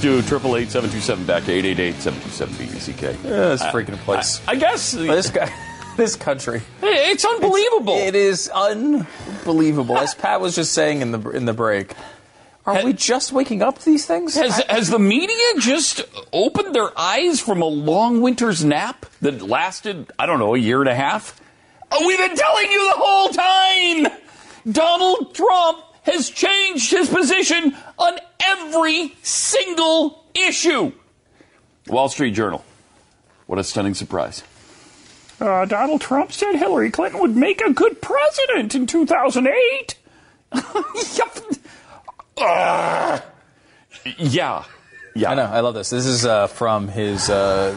It's Pat and Stu, triple eight seven two seven back to eight eight eight seven two seven BBCK. Yeah, it's freaking place. I, I guess this guy, this country. it's unbelievable. It is unbelievable. As Pat was just saying in the in the break, are we just waking up to these things? Has, I- has the media just opened their eyes from a long winter's nap that lasted, I don't know, a year and a half? Oh, we've been telling you the whole time! Donald Trump has changed his position on every single issue. Wall Street Journal. What a stunning surprise. Uh, Donald Trump said Hillary Clinton would make a good president in 2008. Yup. Uh, yeah. Yeah. I know. I love this. This is uh, from his uh,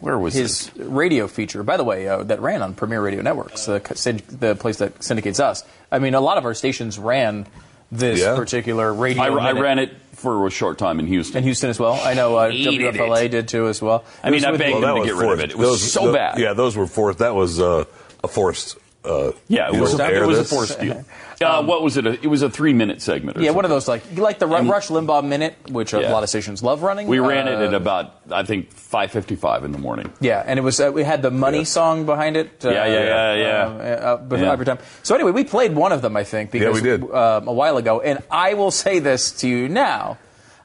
Where was his this? radio feature, by the way, uh, that ran on Premier Radio Networks, the, the place that syndicates us. I mean, a lot of our stations ran this Yeah. particular radio. I, I ran it for a short time in Houston. in Houston as well. I know uh, WFLA it. did too as well. I mean, It was I with- begged Well, them to was get rid of it. It was Those- so tho- bad. Yeah, those were forced. That was uh, a forced. Uh, Yeah, it was, know, it air was a this. forced deal. Uh, what was it? A, it was a three minute segment. Or Yeah, one of those like like the Ru- Rush Limbaugh minute, which a lot of stations love running. We ran it Uh, at about, I think, 5.55 in the morning. Yeah, and it was uh, we had the money Yeah. song behind it. Uh, Yeah, yeah, yeah, yeah. Uh, uh, before- Yeah. every time. So anyway, we played one of them, I think, because we did. Um, a while ago. And I will say this to you now: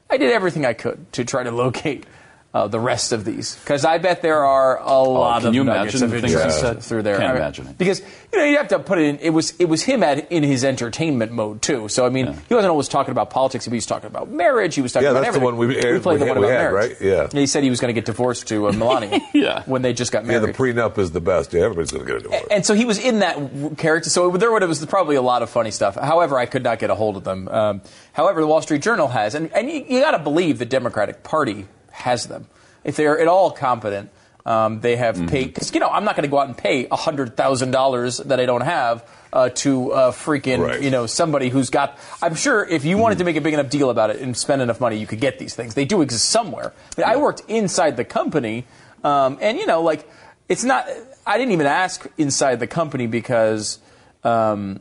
I did everything I could to try to locate. Uh, the rest of these, because I bet there are a lot Oh, can of nuggets of things he said? through there. Can't I mean, imagine it. because you know you have to put it in. It was it was him at in his entertainment mode too. So I mean, he wasn't always talking about politics. He was talking about marriage. He was talking Yeah, about that's the one we aired- played we the had- one we about had, marriage. right? Yeah. He said he was going to get divorced to uh, Melania. Yeah. when they just got married. Yeah, the prenup is the best. Yeah, everybody's going to get a divorce. And so he was in that character. So there would was probably a lot of funny stuff. However, I could not get a hold of them. Um, however, the Wall Street Journal has, and, and you, you got to believe the Democratic Party has them. If they're at all competent, um, they have paid. Because you know, I'm not going to go out and pay hundred thousand dollars that I don't have. Uh, to uh, freaking, Right. you know, somebody who's got. I'm sure if you wanted to make a big enough deal about it and spend enough money, you could get these things. They do exist somewhere. I, mean, I worked inside the company, um, and you know, like it's not. I didn't even ask inside the company because, um,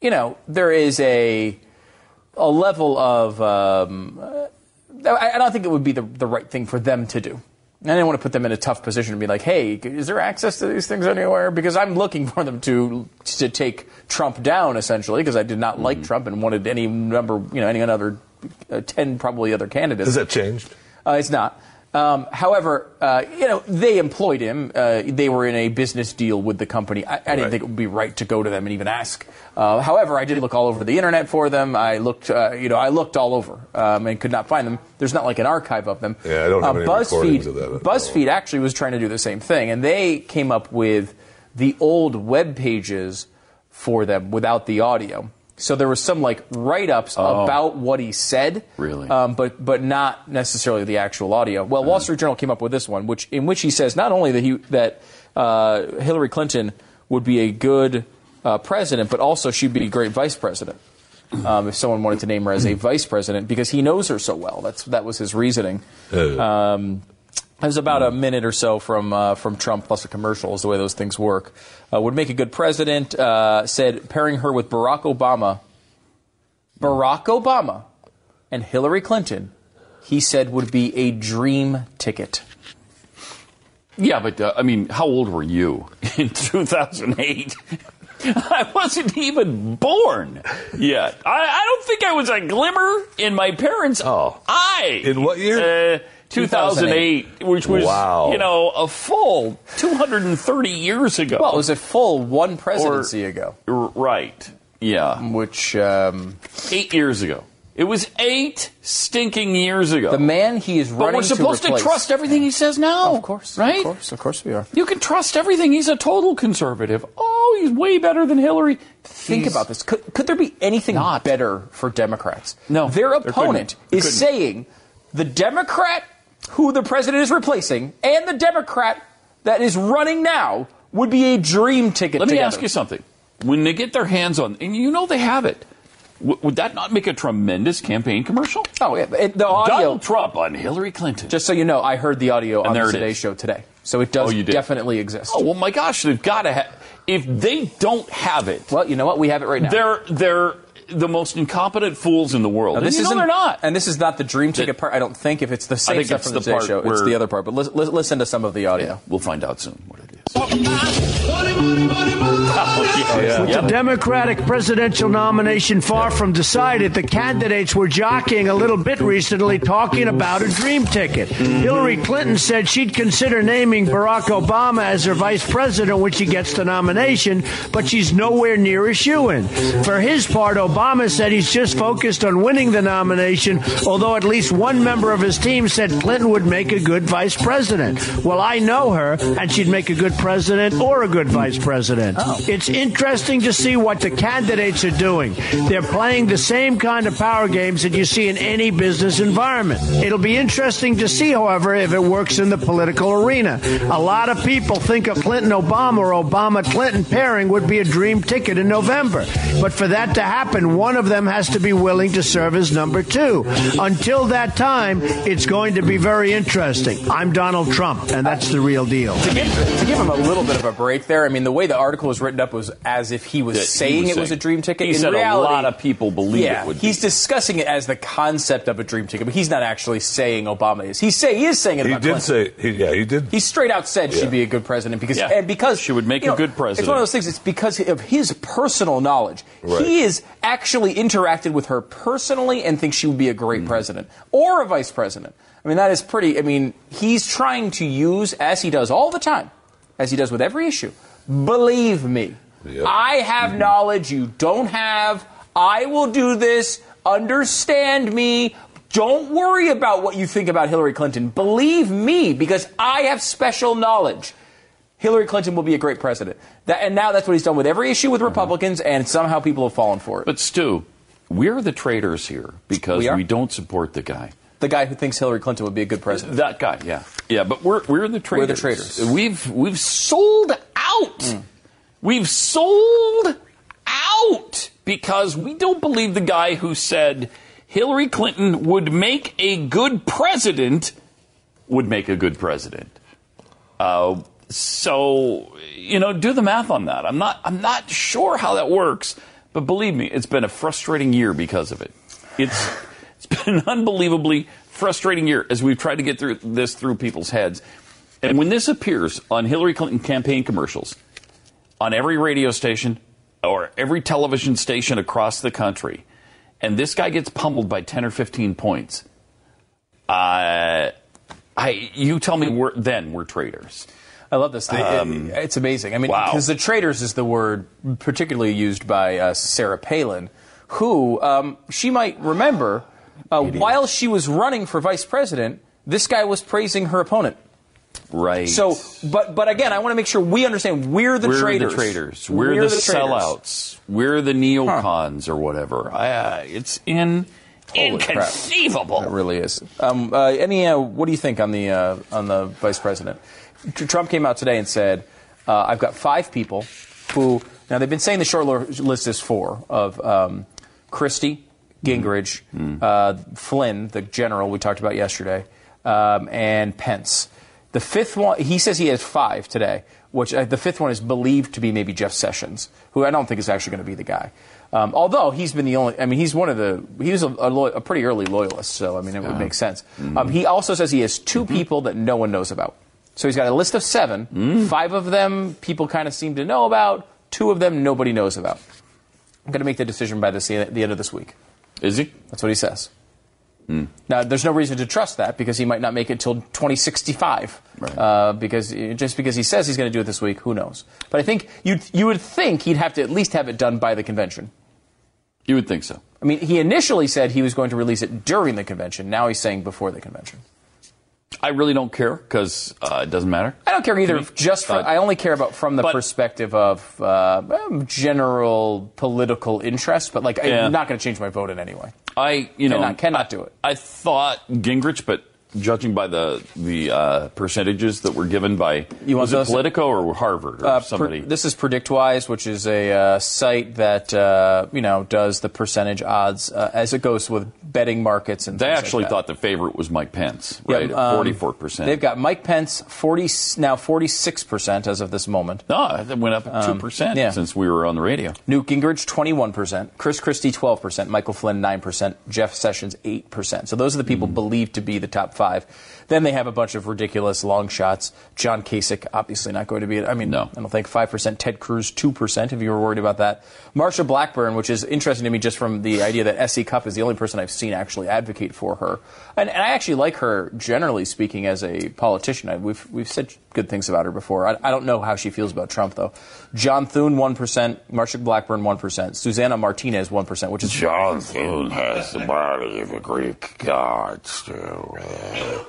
you know, there is a a level of. I, I don't think it would be the, the right thing for them to do. I didn't want to put them in a tough position and be like, "Hey, is there access to these things anywhere?" Because I'm looking for them to to take Trump down, essentially, because I did not like Trump and wanted any number, you know, any other uh, ten probably other candidates. Has that changed? Uh, it's not. Um, however, uh, you know, they employed him. Uh, they were in a business deal with the company. I, I didn't Right. think it would be right to go to them and even ask. Uh, however, I did look all over the internet for them. I looked, uh, you know, I looked all over um, and could not find them. There's not like an archive of them. Yeah, I don't have uh, any BuzzFeed, recordings of that. BuzzFeed actually was trying to do the same thing, and they came up with the old web pages for them without the audio. So there was some like write-ups about what he said, Oh. Really? um, but but not necessarily the actual audio. Well, Wall Street Journal came up with this one, which in which he says not only that he that uh, Hillary Clinton would be a good uh, president, but also she'd be a great vice president. Um, if someone wanted to name her as a vice president, because he knows her so well, that's that was his reasoning. Uh, Um, it was about a minute or so from uh, from Trump plus a commercial is the way those things work. Uh, would make a good president. Uh, said pairing her with Barack Obama Barack Obama and Hillary Clinton, he said would be a dream ticket. Yeah, but uh, I mean, how old were you in 2008? I wasn't even born yet. I, I don't think I was a glimmer in my parents' Oh. eye. In what year? Uh, 2008, which was, Wow. you know, a full 230 years ago. Well, it was a full one presidency ago, R- right. Yeah. which um, Eight years ago. It was eight stinking years ago. the man he is but running we're supposed to, to, trust everything he says now. Of course, Right? Of course, of course we are. You can trust everything. He's a total conservative. Oh, he's way better than Hillary. Think He's- about this. Could, could there be anything Not. better for Democrats? No, Their opponent is saying the Democrat who the president is replacing and the Democrat that is running now would be a dream ticket Let me ask you something. When they get their hands on, and you know they have it, w- would that not make a tremendous campaign commercial? Oh, yeah. It, the audio. Donald Trump on Hillary Clinton. Just so you know, I heard the audio on there the Today is. Show today. So it does Oh, definitely exist. oh well, my gosh, they've got to have. If they don't have it, Well, you know what? We have it right now. they're they're the most incompetent fools in the world. Now, And this you know isn't, they're not. And this is not the dream ticket part. I don't think if it's the same think stuff from the, the Show, it's the other part. But listen, listen to some of the audio. we'll find out soon what it is. With the Democratic presidential nomination far from decided, the candidates were jockeying a little bit recently, talking about a dream ticket. Mm-hmm. Hillary Clinton said she'd consider naming Barack Obama as her vice president when she gets the nomination, but she's nowhere near a shoe in. For his part, Obama said he's just focused on winning the nomination, although at least one member of his team said Clinton would make a good vice president. Well, I know her, and she'd make a good president or a good vice president. Oh. It's interesting to see what the candidates are doing. They're playing the same kind of power games that you see in any business environment. It'll be interesting to see, however, if it works in the political arena. A lot of people think a Clinton Obama or Obama Clinton pairing would be a dream ticket in November. But for that to happen, one of them has to be willing to serve as number two. Until that time, it's going to be very interesting. I'm Donald Trump, and that's the real deal. To give, to give him a little bit of a break there, I mean, the way the article was written up was as if he was That he saying was it was a dream ticket. he In said a lot of people believe yeah, it would He's be. discussing it as the concept of a dream ticket, but he's not actually saying Obama is. He's say he is saying it He did Clinton. say, he, yeah, he did. He straight out said Yeah. she'd be a good president because Yeah. and because She would make a know, good president. It's one of those things. It's because of his personal knowledge. Right. He is actually interacted with her personally and thinks she would be a great hmm. president or a vice president. I mean, that is pretty. I mean, he's trying to use as he does all the time, as he does with every issue. Believe me, Yep. I have mm-hmm. knowledge you don't have. I will do this. Understand me. Don't worry about what you think about Hillary Clinton. Believe me, because I have special knowledge. Hillary Clinton will be a great president. That, and now that's what he's done with every issue with mm-hmm. Republicans, and somehow people have fallen for it. But Stu, we're the traitors here because We we don't support the guy. the guy who thinks Hillary Clinton would be a good president. That guy, yeah, yeah. But we're we're the traitors. We're the traitors. We've we've sold out. We've sold out because we don't believe the guy who said Hillary Clinton would make a good president would make a good president. Uh, so you know, do the math on that. I'm not I'm not sure how that works, but believe me, it's been a frustrating year because of it. It's it's been an unbelievably frustrating year as we've tried to get through this through people's heads. And when this appears on Hillary Clinton campaign commercials, on every radio station or every television station across the country, and this guy gets pummeled by 10 or 15 points, uh, I, you tell me we're, then we're traitors. I love this. It- it- it's amazing. I mean, wow. because the traitors is the word particularly used by uh, Sarah Palin, who um, she might remember uh, while she was running for vice president, this guy was praising her opponent. Right. So, but but again, I want to make sure we understand we're the traders. we're traitors. the traitors. We're, the, traitors. sellouts. We're the neocons or whatever. Uh, it's in Holy crap. inconceivable. It really is. Um, uh, any? Uh, what do you think on the uh, on the vice president? Trump came out today and said, uh, "I've got five people who now they've been saying the short list is four of um, Christie, Gingrich, uh, Flynn, the general we talked about yesterday, um, and Pence. The fifth one, he says he has five today. which uh, the fifth one is believed to be maybe Jeff Sessions, who I don't think is actually going to be the guy. Um, although he's been the only, I mean, he's one of the, he was a, a, lo- a pretty early loyalist, so I mean, it would make sense. Um, he also says he has 2 people that no one knows about. So he's got a list of seven. Five of them people kind of seem to know about. Two of them nobody knows about. I'm going to make the decision by this, the end of this week. Is he? That's what he says. Now, there's no reason to trust that because he might not make it till 2065. Right. Uh, because just because he says he's going to do it this week, who knows? But I think you you would think he'd have to at least have it done by the convention. You would think so. I mean, he initially said he was going to release it during the convention. Now he's saying before the convention. I really don't care because uh, it doesn't matter. I don't care either. Just from, But- I only care about from the but- perspective of uh, general political interest. But like, Yeah. I'm not going to change my vote in any way. I, you know, Cannot- cannot do it. I thought Gingrich, but judging by the the uh, percentages that were given by You was it? Politico or Harvard or Uh, per- somebody. this is PredictWise, which is a uh, site that uh, you know does the percentage odds uh, as it goes with betting markets and. they like actually that. thought the favorite was Mike Pence, right? um, Forty four percent. They've got Mike Pence forty now forty six percent as of this moment. no, it went up two percent Um, yeah. since we were on the radio. Newt Gingrich, 21%. Chris Christie, 12%. Michael Flynn, 9%. Jeff Sessions, 8%. So those are the people Mm-hmm. believed to be the top five. Then they have a bunch of ridiculous long shots. John Kasich, obviously not going to be it. I mean, No. I don't think 5%. Ted Cruz, 2%, if you were worried about that. Marsha Blackburn, which is interesting to me just from the idea that S.E. Cupp is the only person I've seen actually advocate for her. And, and I actually like her, generally speaking, as a politician. I, we've, we've said good things about her before. I, I don't know how she feels about Trump, though. John Thune, 1%. Marsha Blackburn, 1%. Susana Martinez, 1%, which is John Thune has the body of a Greek god, Stu. Uh,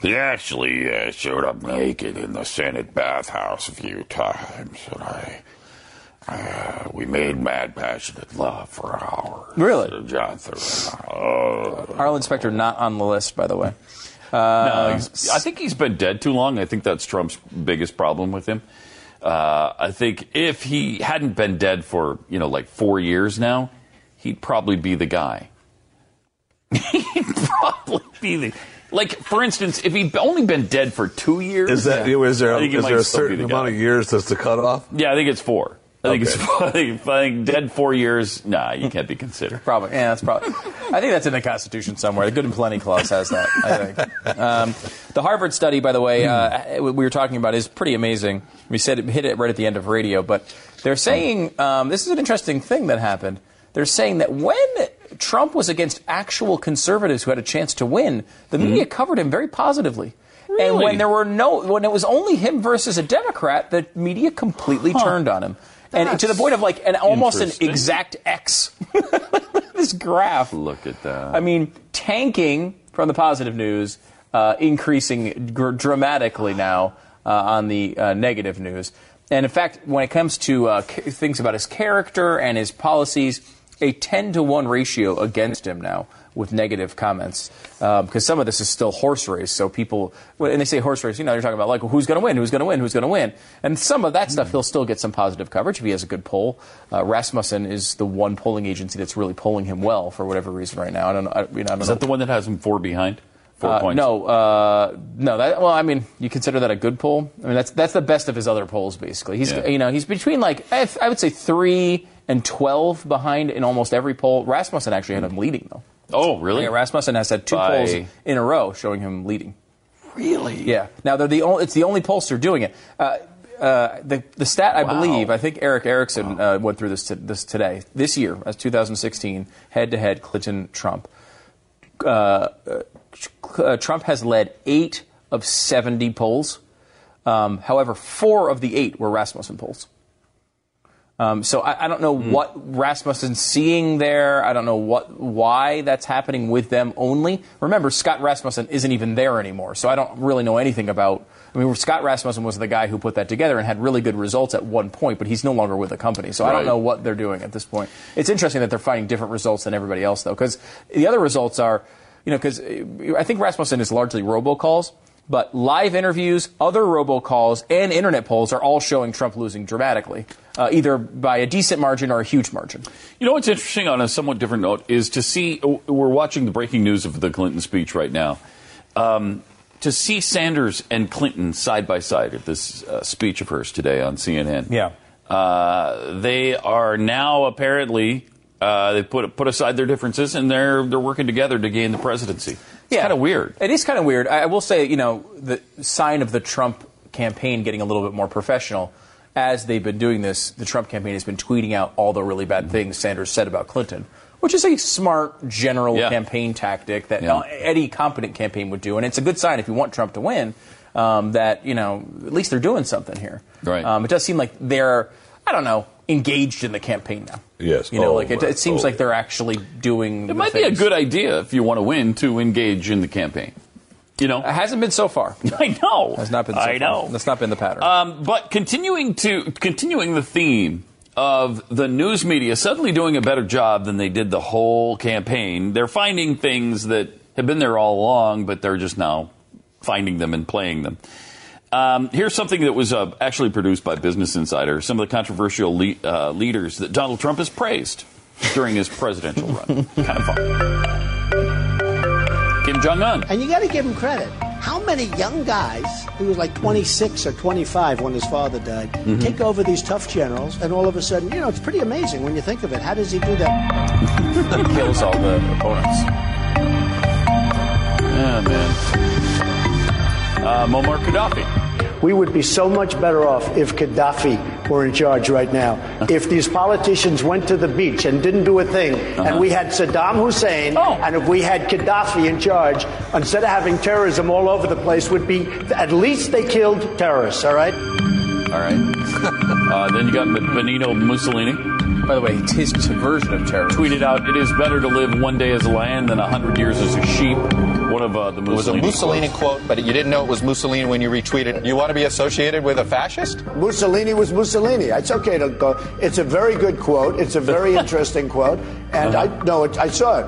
he actually uh, showed up naked in the Senate bathhouse a few times, and I. Uh, we made mad, passionate love for hours. Really? John Thune. Oh, Arlen Specter not on the list, by the way. No, I think he's been dead too long. I think that's Trump's biggest problem with him. Uh, I think if he hadn't been dead for you know like four years now, he'd probably be the guy. he'd probably be the like. For instance, if he'd only been dead for two years, Is that is there I think he is there a certain the amount guy. of years that's the cutoff? Yeah, I think it's four. I think it's Okay. four. I think, I think dead four years. Nah, you can't be considered. Probably, yeah, that's probably. I think that's in the Constitution somewhere. The Good and Plenty Clause has that. I think. Um, the Harvard study, by the way, uh, we were talking about is pretty amazing. We said it hit it right at the end of radio, but they're saying um, this is an interesting thing that happened. They're saying that when Trump was against actual conservatives who had a chance to win, the media covered him very positively. Really? And when there were no, when it was only him versus a Democrat, the media completely turned on him, and to the point of like an almost an exact X. this graph. Look at that. I mean, tanking from the positive news, uh, increasing gr- dramatically now uh, on the uh, negative news. And in fact, when it comes to uh, ca- things about his character and his policies, a 10 to 1 ratio against him now with negative comments. Because some of this is still horse race. So people, and they say horse race, you know, you're talking about like, who's going to win? Who's going to win? Who's going to win? And some of that stuff, he'll still get some positive coverage if he has a good poll. Uh, Rasmussen is the one polling agency that's really polling him well for whatever reason right now. I don't know. I, you know, I don't Is know. that the one that has him four behind? Four Uh, points. No, uh, no. That, well, I mean, you consider that a good poll? I mean, that's that's the best of his other polls, basically. He's Yeah. you know he's between like I, I would say three and twelve behind in almost every poll. Rasmussen actually had him leading though. Oh, really? Yeah, Rasmussen has had two By- polls in a row showing him leading. Really? Yeah. Now they're the only, it's the only pollster doing it. Uh, uh, the, the stat I Wow. believe, I think Erick Erickson uh, went through this to, this today. This year, as 2016, head to head, Clinton Trump. Uh, uh, uh, Trump has led eight of 70 polls. Um, however, four of the eight were Rasmussen polls. Um, so I, I don't know what Rasmussen's seeing there. I don't know what why that's happening with them only. Remember, Scott Rasmussen isn't even there anymore, so I don't really know anything about. I mean, Scott Rasmussen was the guy who put that together and had really good results at one point, but he's no longer with the company. So I don't know what they're doing at this point. It's interesting that they're finding different results than everybody else, though, because the other results are, you know, because I think Rasmussen is largely robocalls. But live interviews, other robocalls, and internet polls are all showing Trump losing dramatically, uh, either by a decent margin or a huge margin. You know what's interesting on a somewhat different note is to see we're watching the breaking news of the Clinton speech right now. Um, to see Sanders and Clinton side by side at this uh, speech of hers today on CNN. Yeah. Uh, they are now apparently uh, they put put aside their differences and they're they're working together to gain the presidency. It's kind of weird. It is kind of weird. I, I will say, you know, the sign of the Trump campaign getting a little bit more professional. As they've been doing this, the Trump campaign has been tweeting out all the really bad things Sanders said about Clinton, which is a smart general Yeah. campaign tactic that Yeah. any competent campaign would do, and it's a good sign if you want Trump to win. Um, that you know, at least they're doing something here. Right. Um, it does seem like they're, I don't know, engaged in the campaign now. Yes. You know, Oh, like it, it seems oh. like they're actually doing. It might be a good idea if you want to win to engage in the campaign. You know, It hasn't been so far. I know. Has not been. So I far. know. That's not been the pattern. Um, but continuing to continuing the theme of the news media suddenly doing a better job than they did the whole campaign. They're finding things that have been there all along, but they're just now finding them and playing them. Um, here's something that was uh, actually produced by Business Insider. Some of the controversial le- uh, leaders that Donald Trump has praised during his presidential run. kind of fun. Kim Jong Un. And you got to give him credit. How many young guys, he was like 26 or 25 when his father died, Mm-hmm. take over these tough generals, and all of a sudden, you know, it's pretty amazing when you think of it. How does he do that? he kills all the opponents. Yeah, man. Uh, Muammar Gaddafi. We would be so much better off if Gaddafi were in charge right now. If these politicians went to the beach and didn't do a thing, and we had Saddam Hussein, Oh. and if we had Gaddafi in charge, instead of having terrorism all over the place, would be at least they killed terrorists, all right? All right. uh, then you got Benito Mussolini. By the way, it's his version of terrorism. Tweeted out, "It is better to live one day as a lion than a hundred years as a sheep." One of uh, the It was a Mussolini. Mussolini quotes. quote, but you didn't know it was Mussolini when you retweeted. You want to be associated with a fascist? Mussolini was Mussolini. It's okay to go. It's a very good quote. It's a very interesting quote, and I know it. I saw it.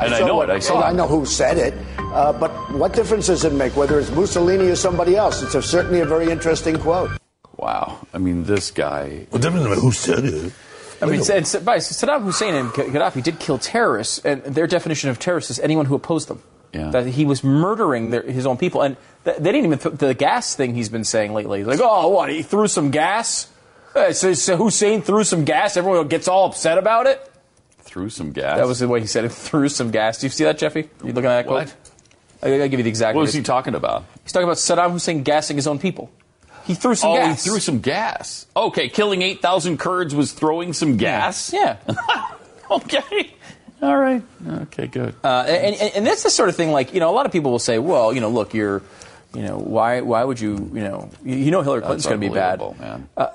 And I know what- it. I saw it. I know who said it. Uh, but what difference does it make whether it's Mussolini or somebody else? It's a, certainly a very interesting quote. Wow. I mean, this guy. What difference does it make who said it? I mean, and, and, by- Saddam Hussein and Gaddafi did kill terrorists, and their definition of terrorists is anyone who opposed them. Yeah. That he was murdering their, his own people, and th- they didn't even th- the gas thing he's been saying lately. He's like, oh, what? He threw some gas. Uh, so, so Hussein threw some gas. Everyone gets all upset about it. Threw some gas. That was the way he said it. Threw some gas. Do you see that, Jeffy? You looking at that quote? What? I, I'll give you the exact. What was he talking about? He's talking about Saddam Hussein gassing his own people. He threw some oh, gas. he threw some gas. Okay, killing eight thousand Kurds was throwing some gas. Yeah. okay. All right. Okay. Good. Uh, and, and, and that's the sort of thing like you know a lot of people will say well you know look you're you know why why would you you know you- you know Hillary Clinton's going to be bad man. Uh,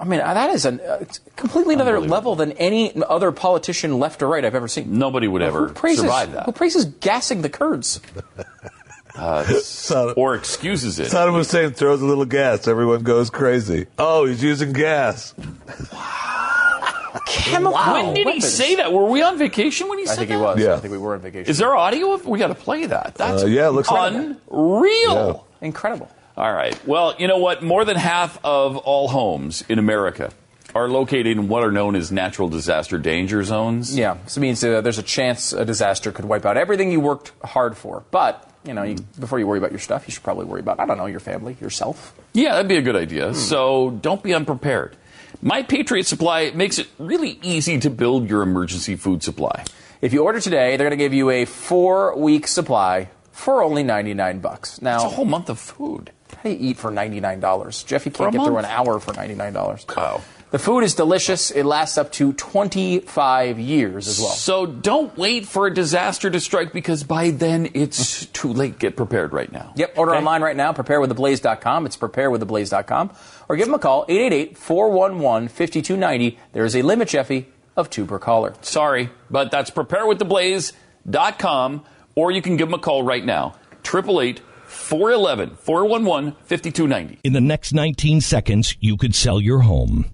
I mean uh, that is a uh, completely another level than any other politician left or right I've ever seen. Nobody would ever Who praises, survive that. Who praises gassing the Kurds? Saddam, or excuses it. Saddam Hussein throws a little gas. Everyone goes crazy. Oh, he's using gas. Chemical When did he say that? Were we on vacation when he said that? I think that? he was. Yeah. I think we were on vacation. Is there audio of? We got to play that. That's Uh, yeah, it looks like it. unreal. Incredible. All right. Well, you know what? More than half of all homes in America are located in what are known as natural disaster danger zones. Yeah, so it means uh, there's a chance a disaster could wipe out everything you worked hard for. But you know, you, before you worry about your stuff, you should probably worry about I don't know your family, yourself. Yeah, that'd be a good idea. So don't be unprepared. My Patriot Supply makes it really easy to build your emergency food supply. If you order today, they're going to give you a four week supply for only 99 bucks. Now, It's a whole month of food. how do you eat for $99? Jeff, you can't get through an hour for $99. Wow. The food is delicious. It lasts up to 25 years as well. So don't wait for a disaster to strike because by then it's too late. Get prepared right now. Yep, order Okay? online right now, preparewiththeblaze.com. It's preparewiththeblaze.com. Or give them a call, 888-411-5290. There is a limit, Jeffy, of two per caller. Sorry, but that's preparewiththeblaze.com or you can give them a call right now. 888 411 411 5290. in the next 19 seconds, you could sell your home.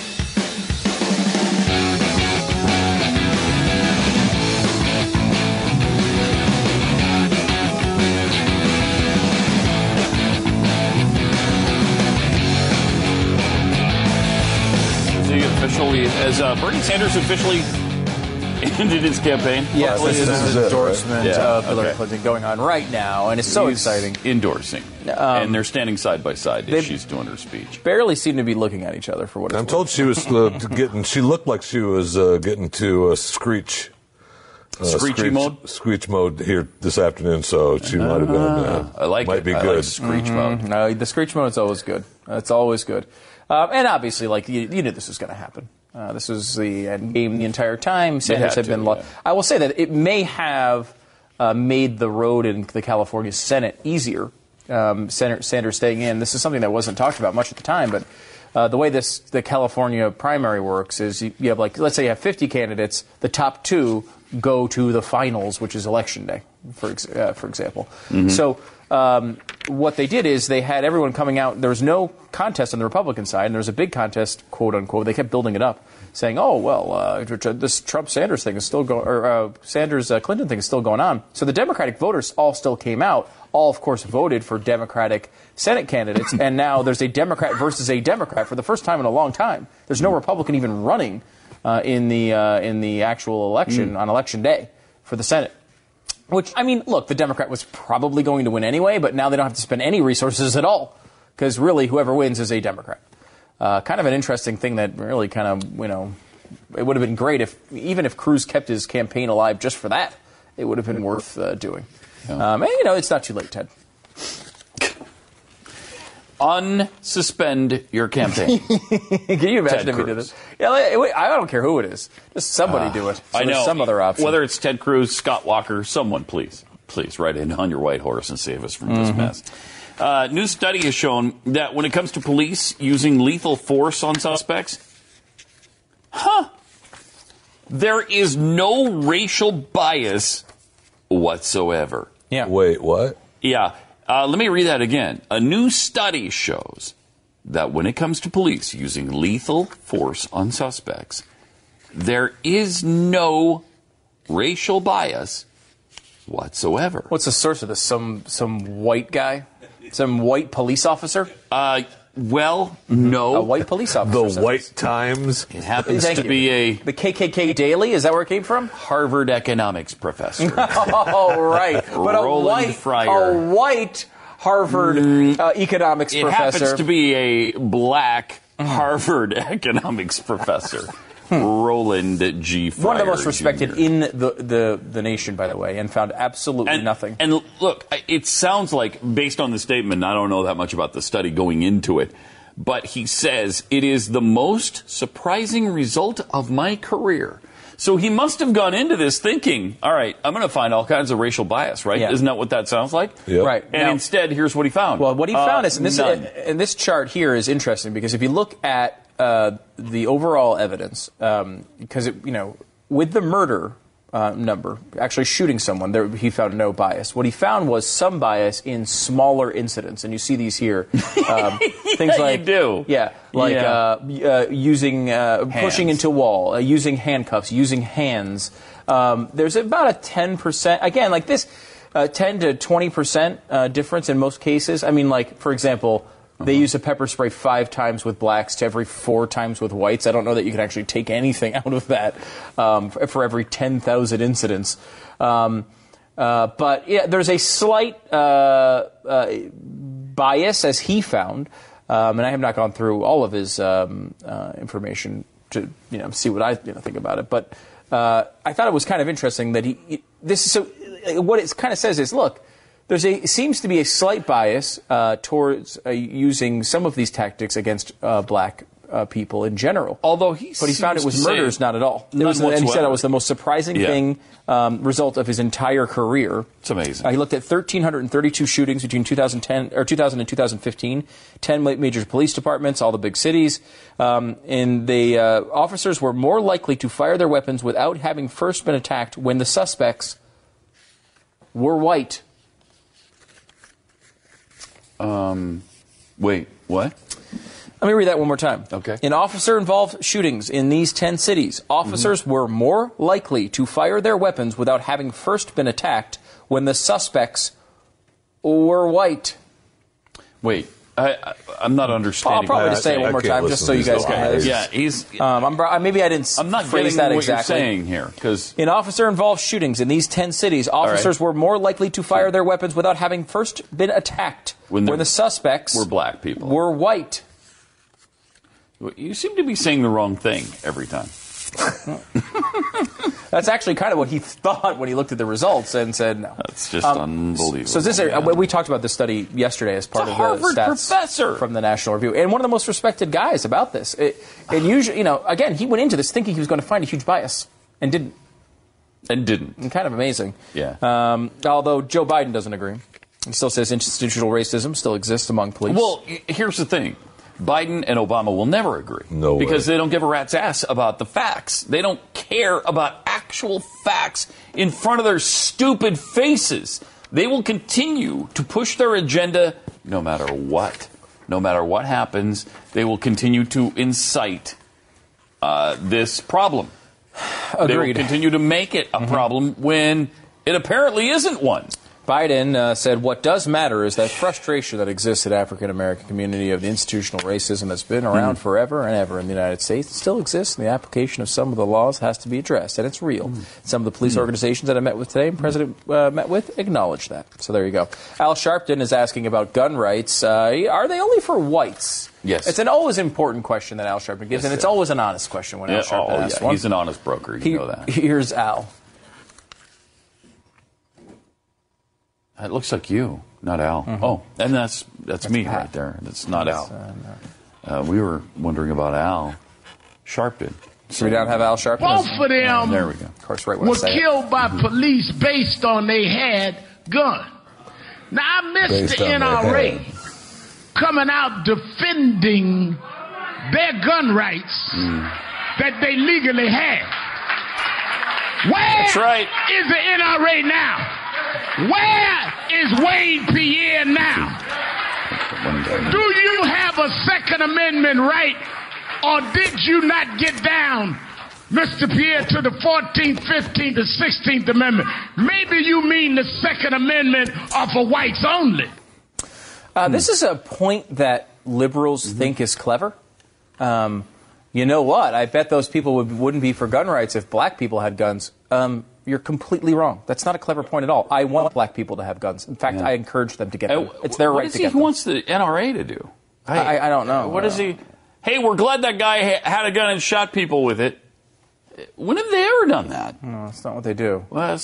officially has uh, Bernie Sanders officially ended his campaign? Yes, Well, this is this his is it, right? endorsement Yeah, of Hillary okay. Clinton going on right now, and it's so He's exciting. Endorsing, and they're standing side by side as she's doing her speech. Barely seem to be looking at each other for what it's I'm worth. told she was uh, getting. She looked like she was uh, getting to a screech. Uh, Screechy screech, mode? Screech mode here this afternoon, so she might have been. Uh, I like might it. be I good. like screech mode. No, the screech mode's always good. It's always good. Um, and obviously, like you, you knew this was going to happen. Uh, this was the end game the entire time. Sanders had had been. to, lo- yeah. I will say that it may have uh, made the road in the California Senate easier. Um, Senator Sanders staying in. This is something that wasn't talked about much at the time, but. Uh, the way this the California primary works is you, you have like let's say you have 50 candidates, the top two go to the finals, which is election day, for ex- uh, for example. So um, what they did is they had everyone coming out. There was no contest on the Republican side, and there was a big contest, quote unquote. They kept building it up, saying, "Oh well, uh, this Trump Sanders thing is still going, or uh, Sanders uh, Clinton thing is still going on." So the Democratic voters all still came out. All, of course, voted for Democratic Senate candidates, and now there's a Democrat versus a Democrat for the first time in a long time. There's no Republican even running uh, in the uh, in the actual election on election day for the Senate. Which, I mean, look, the Democrat was probably going to win anyway, but now they don't have to spend any resources at all. Because really, whoever wins is a Democrat. Uh, kind of an interesting thing that really kind of, you know, it would have been great if, even if Cruz kept his campaign alive just for that, it would have been worth uh, doing. Um, and, you know, it's not too late, Ted. Unsuspend your campaign. Can you imagine Ted if we did this? Yeah, like, I don't care who it is. Just somebody do it. So I there's know. some other option. Whether it's Ted Cruz, Scott Walker, someone, please, please, ride in on your white horse and save us from Mm-hmm. this mess. Uh, new study has shown that when it comes to police using lethal force on suspects, huh, there is no racial bias whatsoever. yeah. Wait, what? Yeah. Uh, let me read that again. A new study shows that when it comes to police using lethal force on suspects, there is no racial bias whatsoever. What's the source of this? Some some white guy, some white police officer, Uh, well, no. a white police officer. The White. Times. It happens Thank to you. be a the KKK Daily. Is that where it came from? Harvard economics professor. Oh, right. But a white, Fryer. a white Harvard uh, economics it professor. happens to be a black Harvard economics professor. Roland G. Fryer one of the most respected Jr. in the, the, the nation, by the way, and found absolutely and, nothing. And look, it sounds like, based on the statement, I don't know that much about the study going into it, but he says it is the most surprising result of my career. So he must have gone into this thinking, all right, I'm going to find all kinds of racial bias, right? Yeah. Isn't that what that sounds like? Yep. Right. And Now- instead, here's what he found. Well, what he Uh, found is, and this, and this chart here is interesting because if you look at uh, the overall evidence, um, because it, you know, with the murder uh, number, actually shooting someone, there, he found no bias. What he found was some bias in smaller incidents, and you see these here. Um, things like do. yeah, like Yeah. Uh, uh, using uh, pushing into wall, uh, using handcuffs, using hands. Um, there's about a ten percent again, like this, uh, ten to twenty percent uh, difference in most cases. I mean, like for example. They use a pepper spray five times with blacks to every four times with whites. I don't know that you can actually take anything out of that um, for, for every 10,000 incidents. Um, uh, but yeah, there's a slight uh, uh, bias, as he found, um, and I have not gone through all of his um, uh, information to you know see what I you know, think about it. But uh, I thought it was kind of interesting that he, he- this is so what it kind of says is look. There's a seems to be a slight bias uh, towards uh, using some of these tactics against uh, black uh, people in general. Although he but he found it was murders, not at all. It was, and he said it was the most surprising Yeah. thing um, result of his entire career. It's amazing. Uh, he looked at 1,332 shootings between 2010 or 2000 and 2015, 10 major police departments, all the big cities. Um, and the uh, officers were more likely to fire their weapons without having first been attacked when the suspects were white. Um, wait, what? Let me read that one more time. Okay. In officer involved shootings in these 10 cities, officers were more likely to fire their weapons without having first been attacked when the suspects were white. Wait. I, I'm not understanding. I'll probably just say it one more time, just so you guys can. guys. Yeah, he's. Um, I'm, bro- maybe I didn't I'm not phrase getting that what exactly. you're saying here because In officer involved shootings in these 10 cities, officers were more likely to fire their weapons without having first been attacked When when, the- the suspects we're black people. were white. you seem to be saying the wrong thing every time. That's actually kind of what he thought when he looked at the results and said no. That's just Um, unbelievable. So this uh, we talked about this study yesterday as part a of Harvard the stats professor. from the National Review, and one of the most respected guys about this. It, and usually, you know, again, he went into this thinking he was going to find a huge bias and didn't. and didn't. And kind of amazing. Yeah. Um, although Joe Biden doesn't agree. He still says institutional racism still exists among police. Well, here's the thing. Biden and Obama will never agree. No way. Because they don't give a rat's ass about the facts. They don't care about actual facts in front of their stupid faces. They will continue to push their agenda no matter what. No matter what happens, they will continue to incite uh, this problem. They will continue to make it a problem when it apparently isn't one. Biden uh, said what does matter is that frustration that exists in African American community of the institutional racism that's been around forever and ever in the United States it still exists, and the application of some of the laws has to be addressed, and it's real. Some of the police organizations that I met with today, and President uh, met with, acknowledge that. So there you go. Al Sharpton is asking about gun rights. Uh, are they only for whites? Yes. It's an always important question that Al Sharpton gives, and it's always an honest question when Al Yeah, Sharpton oh, asks yeah, one. he's an honest broker. You He- know that. Here's Al. It looks like you, not Al. Mm-hmm. Oh, and that's that's, me right there. That's not Al. Uh, we were wondering about Al Sharpton. So we don't have Al Sharpton? Both of them There we go. Of course, right when I were say it. killed by police based on they had gun. Now I missed Based the NRA coming out defending their gun rights that they legally have. Where That's right. is the NRA now? Where is Wayne Pierre now? Do you have a Second Amendment right, or did you not get down, Mr. Pierre, to the 14th, 15th, and 16th Amendment? Maybe you mean the Second Amendment are for whites only. Uh, this is a point that liberals Mm-hmm. think is clever. Um, you know what? I bet those people would, wouldn't be for gun rights if black people had guns. Um, you're completely wrong. That's not a clever point at all. I want black people to have guns. In fact, Yeah. I encourage them to get them. It's their what right is to he, get Who them. wants the NRA to do? I, I don't know. What is he? Hey, we're glad that guy had a gun and shot people with it. When have they ever done that? No, that's not what they do. Well, uh,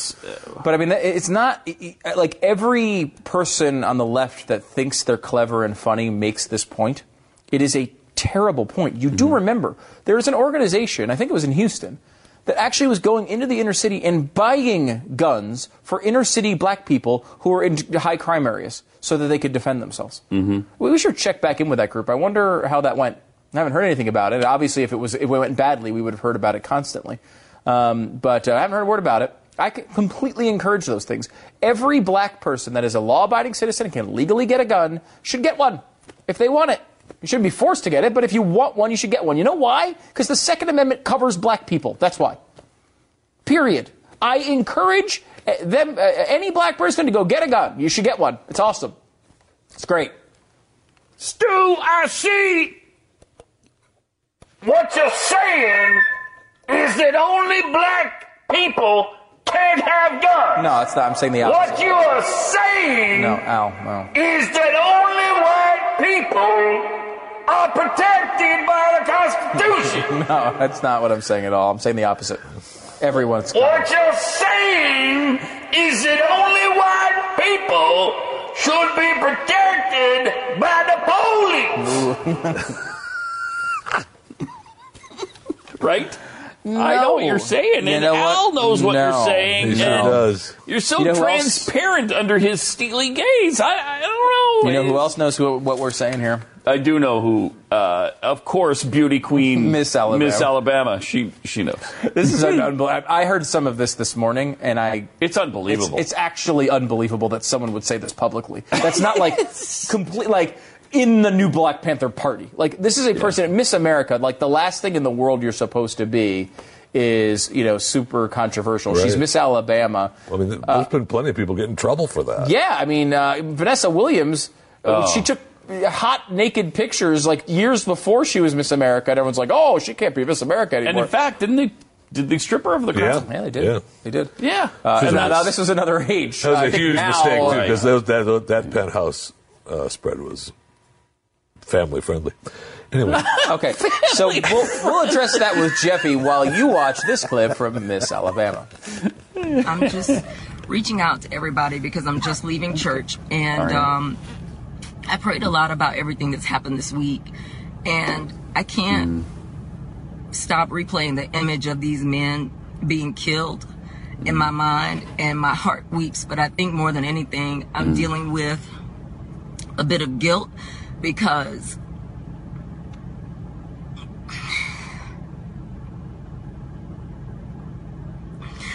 But I mean, it's not like every person on the left that thinks they're clever and funny makes this point. It is a terrible point. You do remember there is an organization, I think it was in Houston, that actually was going into the inner city and buying guns for inner city black people who were in high crime areas so that they could defend themselves. Mm-hmm. We should check back in with that group. I wonder how that went. I haven't heard anything about it. Obviously, if it was if it went badly, we would have heard about it constantly. Um, but uh, I haven't heard a word about it. I completely encourage those things. Every black person that is a law-abiding citizen and can legally get a gun should get one if they want it. You shouldn't be forced to get it, but if you want one, you should get one. You know why? Because the Second Amendment covers black people. That's why. Period. I encourage uh, them, uh, any black person, to go get a gun. You should get one. It's awesome. It's great. Stu, I see what you're saying is that only black people can't have guns. No, it's not. I'm saying the opposite. What you are saying No, Al, no. is that only white people are protected by the Constitution. No, that's not what I'm saying at all. I'm saying the opposite. Everyone's what you're saying is that only white people should be protected by the police. right? I know what you're saying, You and know Al what? knows what you're No. saying. He sure does. You're so You know transparent under his steely gaze. I, I don't know. You know who else knows who, what we're saying here? I do know who. Uh, of course, beauty queen Miss Alabama. Miss Alabama. She she knows. This is unbelievable. I heard some of this this morning, and I. It's It's, unbelievable. it's actually unbelievable that someone would say this publicly. That's not like complete like in the new Black Panther Party. Like this is a person at Miss America. Like the last thing in the world you're supposed to be is you know super controversial. She's Miss Alabama. I mean, there's been plenty of people get in trouble for that. Yeah, I mean uh, Vanessa Williams. uh, Oh. She took hot naked pictures like years before she was Miss America, and everyone's like, "Oh, she can't be Miss America anymore." And in fact, didn't they? Did they strip her of the crown? yeah, they did. Yeah. They did. Yeah. Uh, and now, now this was another age. That was I a think huge now- mistake too, Right. because that, that, that penthouse uh, spread was family friendly. Anyway, Okay, so we'll, we'll address that with Jeffy while you watch this clip from Miss Alabama. I'm just reaching out to everybody because I'm just leaving church and All right. um, I prayed a lot about everything that's happened this week and I can't mm. stop replaying the image of these men being killed in mm. my mind and my heart weeps but I think more than anything I'm mm. dealing with a bit of guilt because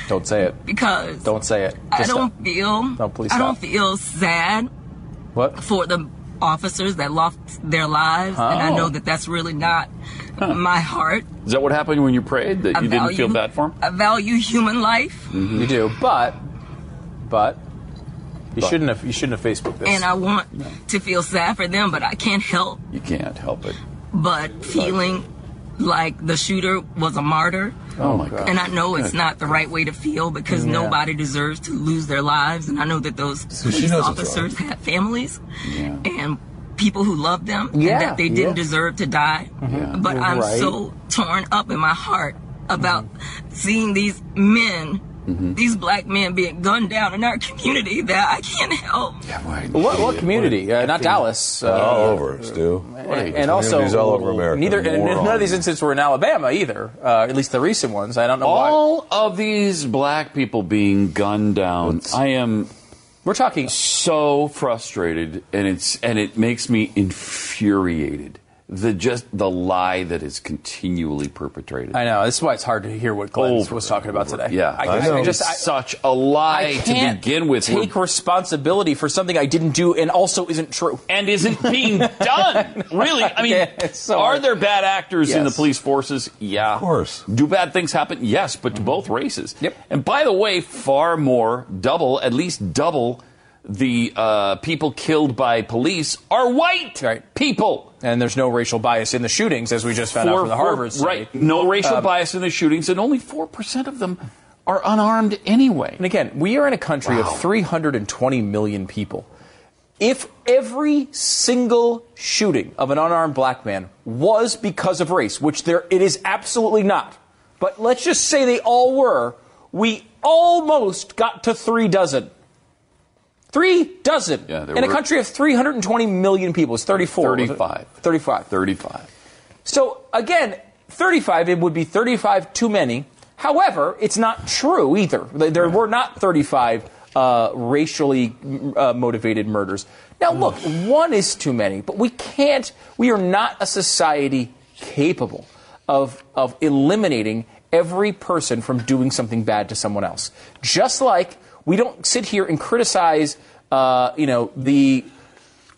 Don't say it. because Don't say it. I don't stop. feel No, please I don't feel sad What? for the officers that lost their lives, and I Oh. know that that's really not my heart. Is that what happened when you prayed? That I you didn't feel bad for them? I value human life, You do, but but you shouldn't have you shouldn't have Facebooked this. and I want to feel sad for them, but I can't help You can't help it. but feeling like the shooter was a martyr. Oh my God. And I know it's not the right way to feel because Yeah. nobody deserves to lose their lives. And I know that those she police officers had families Yeah. and people who loved them Yeah, and that they didn't yeah. deserve to die. Yeah. But I'm Right. so torn up in my heart about mm-hmm. seeing these men, these black men being gunned down in our community that I can't help. what, what community? Uh, not Dallas. Uh, all over, Stu. and also all over America. Neither none of these incidents were in Alabama either. Uh, at least the recent ones. I don't know why. All of these black people being gunned down. I am We're talking. so frustrated, and it's and it makes me infuriated. The just the lie that is continually perpetrated. I know. This is why it's hard to hear what Glenn Over was talking about over. today. Yeah, I, I I know. just I, such a lie I to can't begin with. We're- Take responsibility for something I didn't do and also isn't true. and isn't being done. Really, I mean, Yeah, so are hard. there bad actors in the police forces? Yeah, of course. Do bad things happen? Yes, but to both races. Yep. And by the way, far more, double, at least double, the uh, people killed by police are white Right. people. And there's no racial bias in the shootings, as we just found out Four- from the four- Harvard study. Right. No racial Um, bias in the shootings, and only four percent of them are unarmed anyway. And again, we are in a country Wow. of 320 million people. If every single shooting of an unarmed black man was because of race, which there it is absolutely not, but let's just say they all were, we almost got to three dozen. Three dozen Yeah, in a country of 320 million people. It's 34. was it? 35. 35. Thirty-five. So again, 35, it would be 35 too many. However, it's not true either. There there were not 35 uh, racially uh, motivated murders. Now, look, one is too many, but we can't, we are not a society capable of, of eliminating every person from doing something bad to someone else. Just like we don't sit here and criticize, uh, you know, the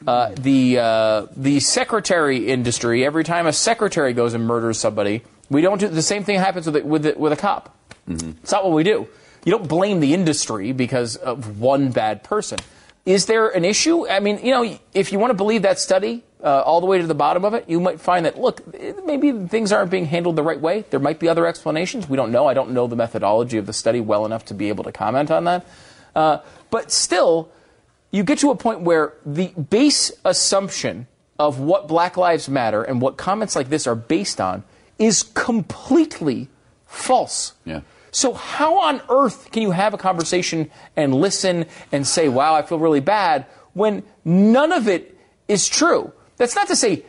uh, the uh, the secretary industry. Every time a secretary goes and murders somebody, we don't do the same thing happens with a, with a, with a cop. It's not what we do. You don't blame the industry because of one bad person. Is there an issue? I mean, you know, if you want to believe that study uh, all the way to the bottom of it, you might find that look, maybe things aren't being handled the right way. There might be other explanations. We don't know. I don't know the methodology of the study well enough to be able to comment on that. Uh, but still, you get to a point where the base assumption of what Black Lives Matter and what comments like this are based on is completely false. Yeah. So how on earth can you have a conversation and listen and say, "Wow, I feel really bad," when none of it is true? That's not to say,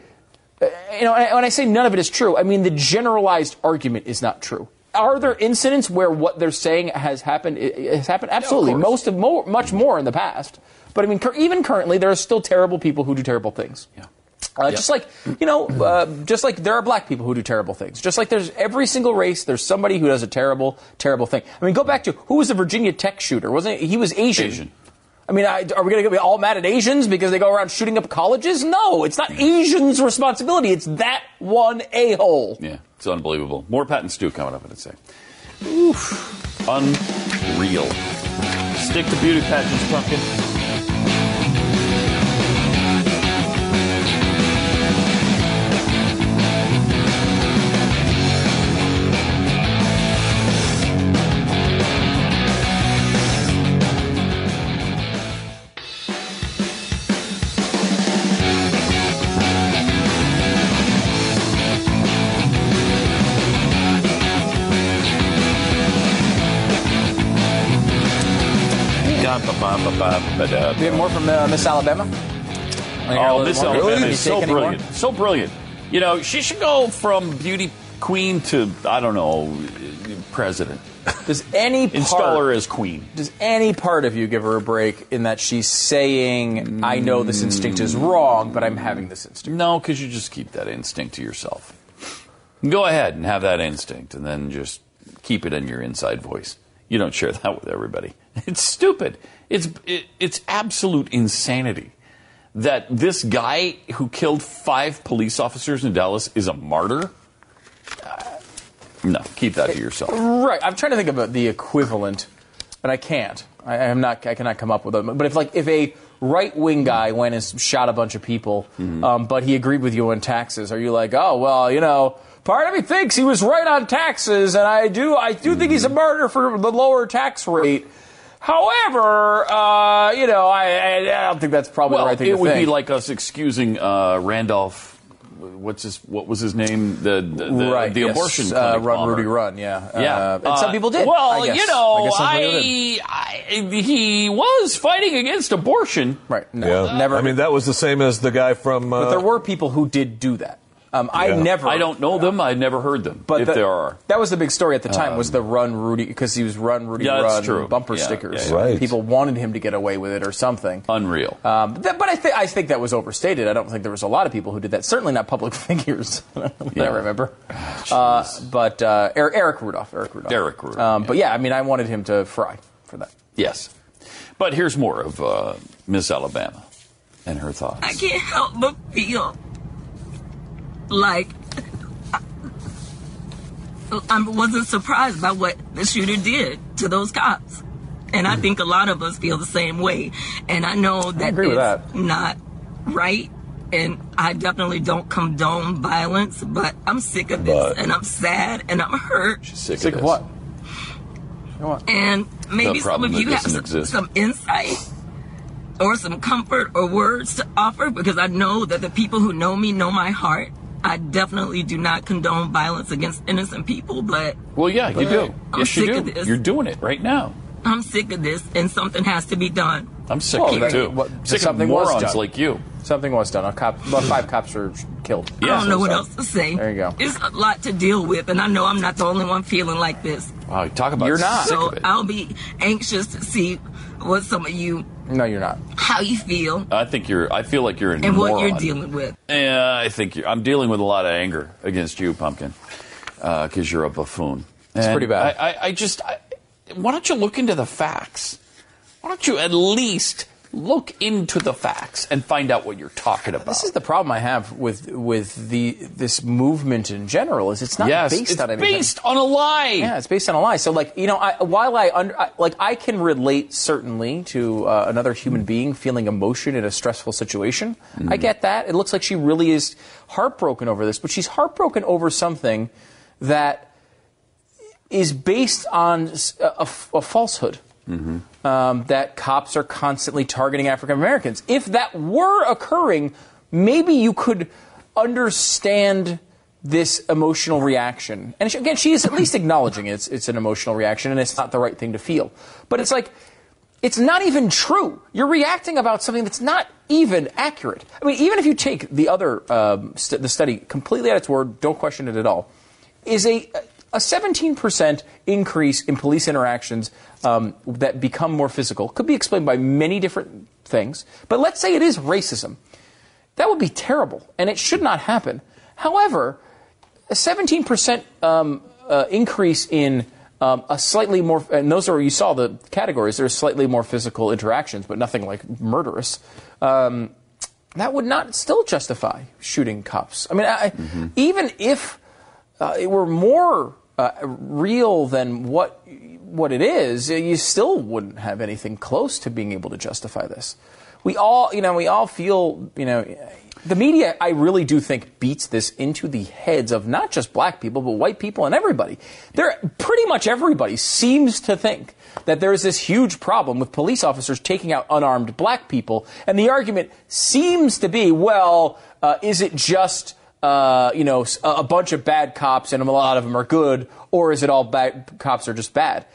uh, you know, when I say none of it is true, I mean the generalized argument is not true. Are there incidents where what they're saying has happened? Has happened? Absolutely. course. Most of more, much more in the past. But I mean, cur- even currently, there are still terrible people who do terrible things. Yeah. Uh, Just like you know, uh, just like there are black people who do terrible things. Just like there's every single race, there's somebody who does a terrible, terrible thing. I mean, go back to who was the Virginia Tech shooter? Wasn't it? He was Asian. Asian. I mean, I, are we going to be all mad at Asians because they go around shooting up colleges? No, it's not Asians' responsibility. It's that one a hole. Yeah, it's unbelievable. More Pat and Stu coming up in a sec. Oof. Unreal. Stick to beauty pageants, pumpkin. Ba-ba-ba-ba-ba-da. We have more from uh, Miss Alabama. Oh, Miss Alabama is so Take any more? brilliant. So brilliant. You know, she should go from beauty queen to, I don't know, president. Does any Install part, her as queen. does any part of you give her a break in that she's saying, "I know this instinct is wrong, but I'm having this instinct"? No, because you just keep that instinct to yourself. Go ahead and have that instinct, and then just keep it in your inside voice. You don't share that with everybody. It's stupid. It's it, it's absolute insanity that this guy who killed five police officers in Dallas is a martyr. Uh, no, keep that to yourself. Right. I'm trying to think about the equivalent, but I can't. I, I'm not. I cannot come up with it. But if like if a right wing guy went and shot a bunch of people, um, but he agreed with you on taxes, are you like, oh well, you know, part of me thinks he was right on taxes, and I do. I do think he's a martyr for the lower tax rate. However, uh, you know, I, I, I don't think that's probably Well, the right thing it would think. be like us excusing uh, Randolph. What's his? What was his name? The the, the, right, the yes. abortion uh, run, bomber. Rudy, run. Yeah, Yeah, Uh, and some Uh, people did. Well, I guess. you know, I guess some people did. I, I, he was fighting against abortion. Right. No, Yeah. never. I mean, that was the same as the guy from. Uh, but there were people who did do that. Um, I Yeah. never. I don't know them. I never heard them. But if that, there are, Um, that was the big story at the time was the run Rudy because he was run Rudy Yeah, that's run true. bumper Yeah, stickers. yeah, yeah. Right. People wanted him to get away with it or something. unreal. Um, but that- but I think I think that was overstated. I don't think there was a lot of people who did that. Certainly not public figures. that I remember. Uh, but uh, Eric, Eric Rudolph. Eric Rudolph. Eric Rudolph, Um, But yeah, I mean, I wanted him to fry for that. yes, but here's more of uh, Miss Alabama and her thoughts. I can't help but feel like I, I wasn't surprised by what the shooter did to those cops. And I hmm. think a lot of us feel the same way. And I know that agree with it's that. not right. And I definitely don't condone violence, but I'm sick of this. But- and I'm sad and I'm hurt. Sick, Sick of of this. what? And maybe The some of you have some, exist. some insight or some comfort or words to offer because I know that the people who know me know my heart. I definitely do not condone violence against innocent people, but Well, yeah, you do. I'm yes, you sick do. of this. You're doing it right now. I'm sick of this and something has to be done. I'm sick Well, of it that- too. what- sick something of was morons done. like you. Something was done. A cop, about five cops were killed. I don't know what else to say. There you go. It's a lot to deal with, and I know I'm not the only one feeling like this. Wow, talk about You're not. sick So of it. I'll be anxious to see what some of you, No, you're not. how you feel, I think you're. I feel like you're a and what moron. you're dealing with. Yeah, I think you're, I'm dealing with a lot of anger against you, Pumpkin, uh, because you're a buffoon. It's And pretty bad. I, I, I just. I, why don't you look into the facts? Why don't you at least look into the facts and find out what you're talking about? This is the problem I have with with the this movement in general. Is it's not yes, based it's on anything. based on a lie. Yeah, it's based on a lie. So, like, you know, I, while I, under, I like, I can relate certainly to uh, another human mm. being feeling emotion in a stressful situation. Mm. I get that. It looks like she really is heartbroken over this, but she's heartbroken over something that is based on a falsehood. Mm-hmm. Um, that cops are constantly targeting African Americans. If that were occurring, maybe you could understand this emotional reaction. And she, again, she is at least acknowledging it's, it's an emotional reaction and it's not the right thing to feel. But it's like, it's not even true. You're reacting about something that's not even accurate. I mean, even if you take the other um, st- the study completely at its word, don't question it at all, is a a 17% increase in police interactions um, that become more physical could be explained by many different things. But let's say it is racism. That would be terrible, and it should not happen. However, a 17% um, uh, increase in um, a slightly more, and those are, you saw the categories, there's slightly more physical interactions, but nothing like murderous. Um, that would not still justify shooting cops. I mean, I, even if uh, it were more uh, real than what what it is, you still wouldn't have anything close to being able to justify this. We all, you know, we all feel, you know, the media. I really do think beats this into the heads of not just black people, but white people and everybody. There, pretty much everybody seems to think that there is this huge problem with police officers taking out unarmed black people, and the argument seems to be, well, uh, is it just uh, you know, a bunch of bad cops and a lot of them are good, or is it all bad cops are just bad?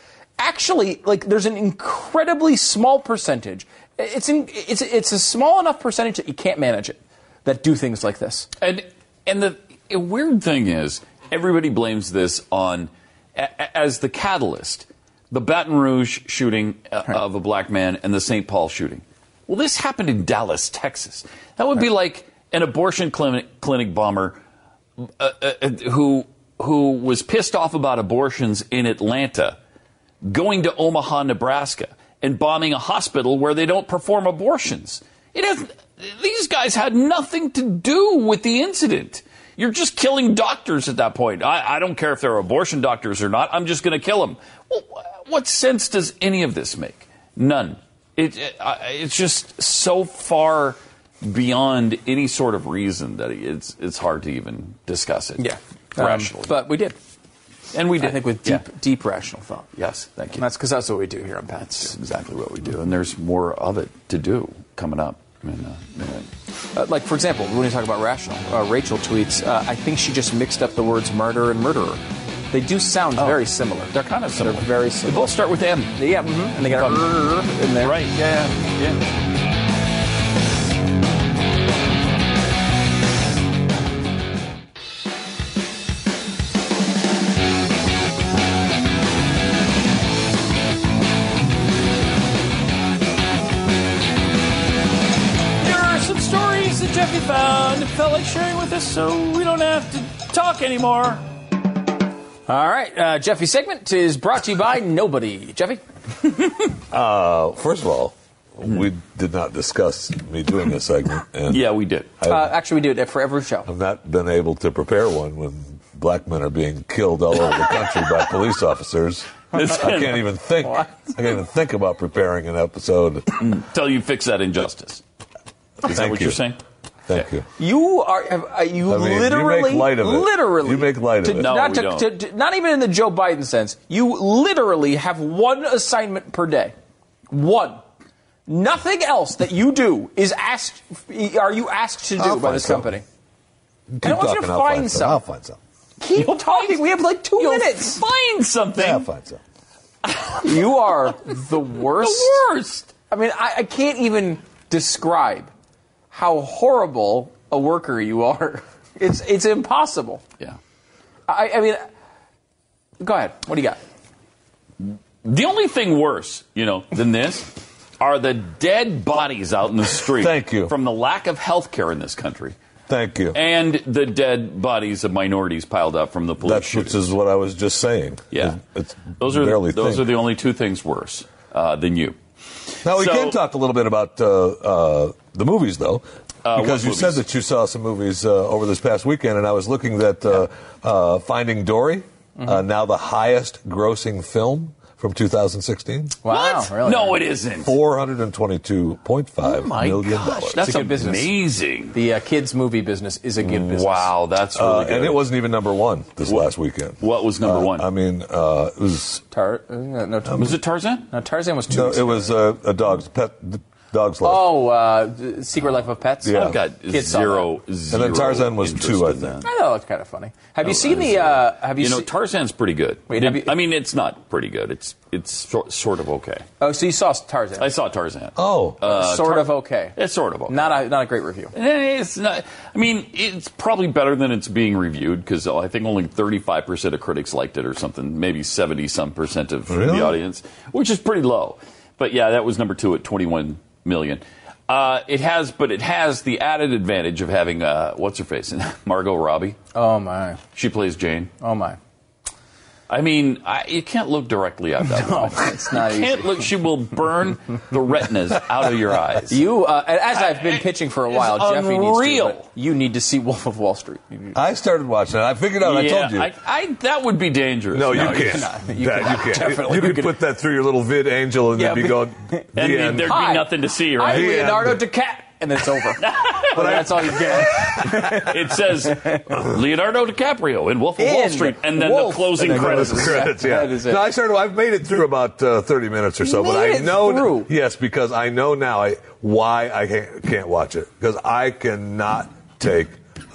actually like there's an incredibly small percentage. It's in, it's it's a small enough percentage that you can't manage it that do things like this. And and the weird thing is, everybody blames this on a- a- as the catalyst, the Baton Rouge shooting uh, of a black man and the St. Paul shooting. Well, this happened in Dallas, Texas. That would be like an abortion clinic, clinic bomber uh, uh, uh, who who was pissed off about abortions in Atlanta, going to Omaha, Nebraska, and bombing a hospital where they don't perform abortions. It has these guys had nothing to do with the incident. You're just killing doctors at that point. I, I don't care if they're abortion doctors or not. I'm just going to kill them. Well, what sense does any of this make? None. It, it, it's just so far beyond any sort of reason that it's it's hard to even discuss it. Yeah, Um, rationally. but we did, and we did. I think with Yeah. deep deep rational thought. Yes, thank you. And that's because that's what we do here on Pats. That's exactly what we do, and there's more of it to do coming up. in, uh, Uh, like, for example, when you talk about rational, uh, Rachel tweets, uh, I think she just mixed up the words murder and murderer. They do sound very similar. They're kind of similar. They're very similar. They both start with M. Yeah, mhm. and they got a Um, in there. Right. Yeah. Yeah. yeah. Felt like sharing with us, so we don't have to talk anymore. All right, uh, Jeffy segment is brought to you by nobody. Jeffy? Uh, first of all, we did not discuss me doing a segment, and Yeah, we did. Uh, actually, we do it for every show. I've not been able to prepare one when black men are being killed all over the country by police officers. I can't even think. I can't even think about preparing an episode. Until you fix that injustice. Is that Thank what you. you're saying? Thank you. You are have, uh, you I mean, you make literally light of it. literally You make light of to- it. No, not we to- don't. to- to- not even in the Joe Biden sense. You literally have one assignment per day. One. Nothing else that you do is asked. Are you asked to do I'll by this some. company? Keep I don't want you to talking, I'll find find some. I'll find some. Keep talking. We have like 2 You'll minutes. find something. Yeah, I'll find some. You are the worst. The worst. I mean, I, I can't even describe how horrible a worker you are. It's it's impossible. Yeah. I, I mean, go ahead. What do you got? The only thing worse, you know, than this are the dead bodies out in the street. Thank you. From the lack of health care in this country. Thank you. And the dead bodies of minorities piled up from the police That's which shootings. is what I was just saying. Yeah. It's those are barely those think. are the only two things worse uh, than you. Now we So- can talk a little bit about uh, uh, the movies, though, Uh, because what you said that you saw some movies uh, over this past weekend, and I was looking at uh, uh, Finding Dory, Mm-hmm. uh, now the highest-grossing film from 2016, Wow, What? really? No, it isn't. four hundred and twenty-two point five Oh my million gosh, dollars. that's a good business. amazing. The uh, kids' movie business is a good business. Wow, that's really Uh, good. and it wasn't even number one this last weekend. What was number Uh, one? I mean, uh, it was Tar- uh, no, Tar- was it Tarzan? no, Tarzan was two. no, it was uh, a dog's pet dog's life. Oh, uh, Secret Life of Pets. Yeah. I've got Kids saw zero, and then Tarzan was two, I in think. I thought it looked kind of funny. Have you seen the? Uh, have you, You know, seen? Tarzan's pretty good. Wait, have you- I mean, it's not pretty good. It's it's sort, sort of okay. oh, so you saw Tarzan? I saw Tarzan. Oh, Uh, sort Tar- of okay. It's sort of okay. Not a not a great review. Eh, It's not. I mean, it's probably better than it's being reviewed because I think only 35 percent of critics liked it, or something. Maybe 70 some percent of Really? the audience, which is pretty low. But yeah, that was number two at 21 million. Uh, it has, but it has the added advantage of having uh, what's her face, Margot Robbie. Oh my. She plays Jane. Oh my. I mean, I, you can't look directly at that. No, woman. it's not You can't easy. look. She will burn the retinas out of your eyes. You, uh, as I've been pitching for a while, Jeffy needs to. You need to see Wolf of Wall Street. I started watching it. I figured out. I told you. I, I, that would be dangerous. No, you you can't. cannot. You That- cannot. you can't. Definitely. You You could could- put that through your little VidAngel and Yeah, then be but- going. The And end. there'd Hi, be nothing to see, I'm right? Leonardo. DiCaprio, and then it's over. but that's all you get. It says Leonardo DiCaprio in Wolf of Wall In Street, and then Wolf. the closing And then credits. goes- credits. Yeah, That is it. No, I started. I've made it through about uh, thirty minutes or so, You but made I it know through. yes because I know now I, why I can't, can't watch it because I cannot take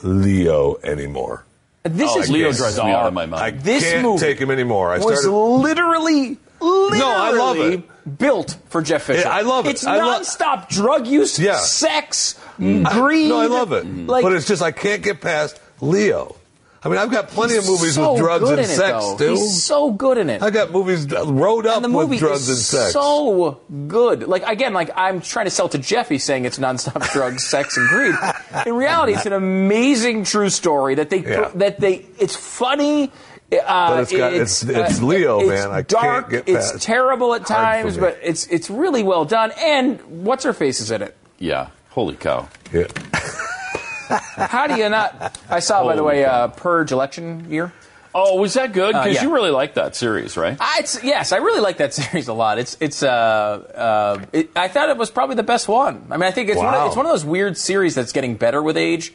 Leo anymore. This Oh, is Leo bizarre. drives me out of my I mind. This can't movie take him anymore. I was started. literally, literally No, I love it. Built for Jeff Fisher. Yeah, I love it. It's I lo- nonstop drug use, Yeah. sex, mm. I- greed. no, I love it. Mm. Like, but it's just I can't get past Leo. I mean, I've got plenty of movies so with drugs and it, sex, though. too. He's so good in it. I got movies rode up and the movie with drugs and sex. so good. Like again, like I'm trying to sell to Jeffy, saying it's nonstop drugs, sex, and greed. In reality, it's an amazing true story that they Yeah. that they. It's funny. Uh, But it's got- it's- it's Leo, it's man. I can't dark. get it's terrible at times, but it's it's really well done. And what's her face is in it. Yeah. Holy cow. Yeah. How do you not? I saw, by the way, uh, Purge election year. Oh, was that good? Uh, Because yeah. you really like that series, right? I, it's, yes, I really like that series a lot. It's it's uh, uh it, I thought it was probably the best one. I mean, I think it's one of, it's one of those weird series that's getting better with age.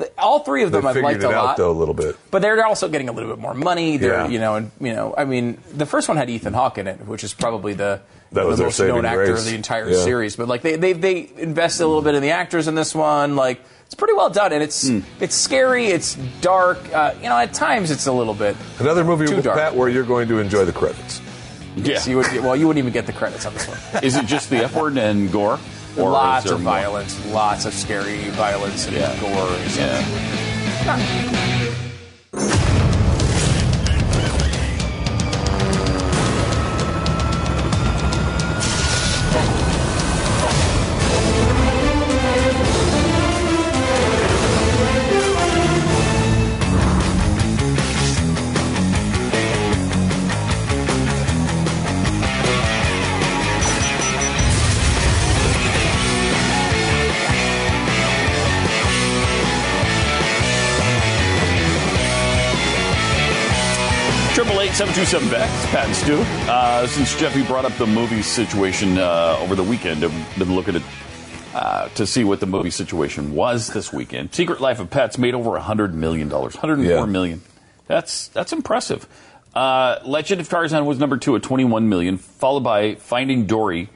The, all three of them I've liked it a out lot, though a little bit. but they're also getting a little bit more money. They're Yeah. you know and you know I mean the first one had Ethan Hawke in it, which is probably the That was the most known actor grace. of the entire Yeah. series. But like they they they invested a little bit in the actors in this one, like. It's pretty well done, and it's Hmm. it's scary. It's dark. Uh, you know, at times it's a little bit. Another movie, Too dark. Pat, where you're going to enjoy the credits. Yeah. So you would, well, you wouldn't even get the credits on this one. Is it just the F word and gore? Or is lots there of more? violence, lots of scary violence and Yeah. gore. And stuff. Yeah. Triple eight seven two seven Bex, Pat and Stu. Uh, since Jeffy brought up the movie situation uh, over the weekend, I've been looking at uh, to see what the movie situation was this weekend. Secret Life of Pets made over hundred million dollars, hundred and four Yeah. million. That's that's impressive. Uh, Legend of Tarzan was number two at 21 million, followed by Finding Dory.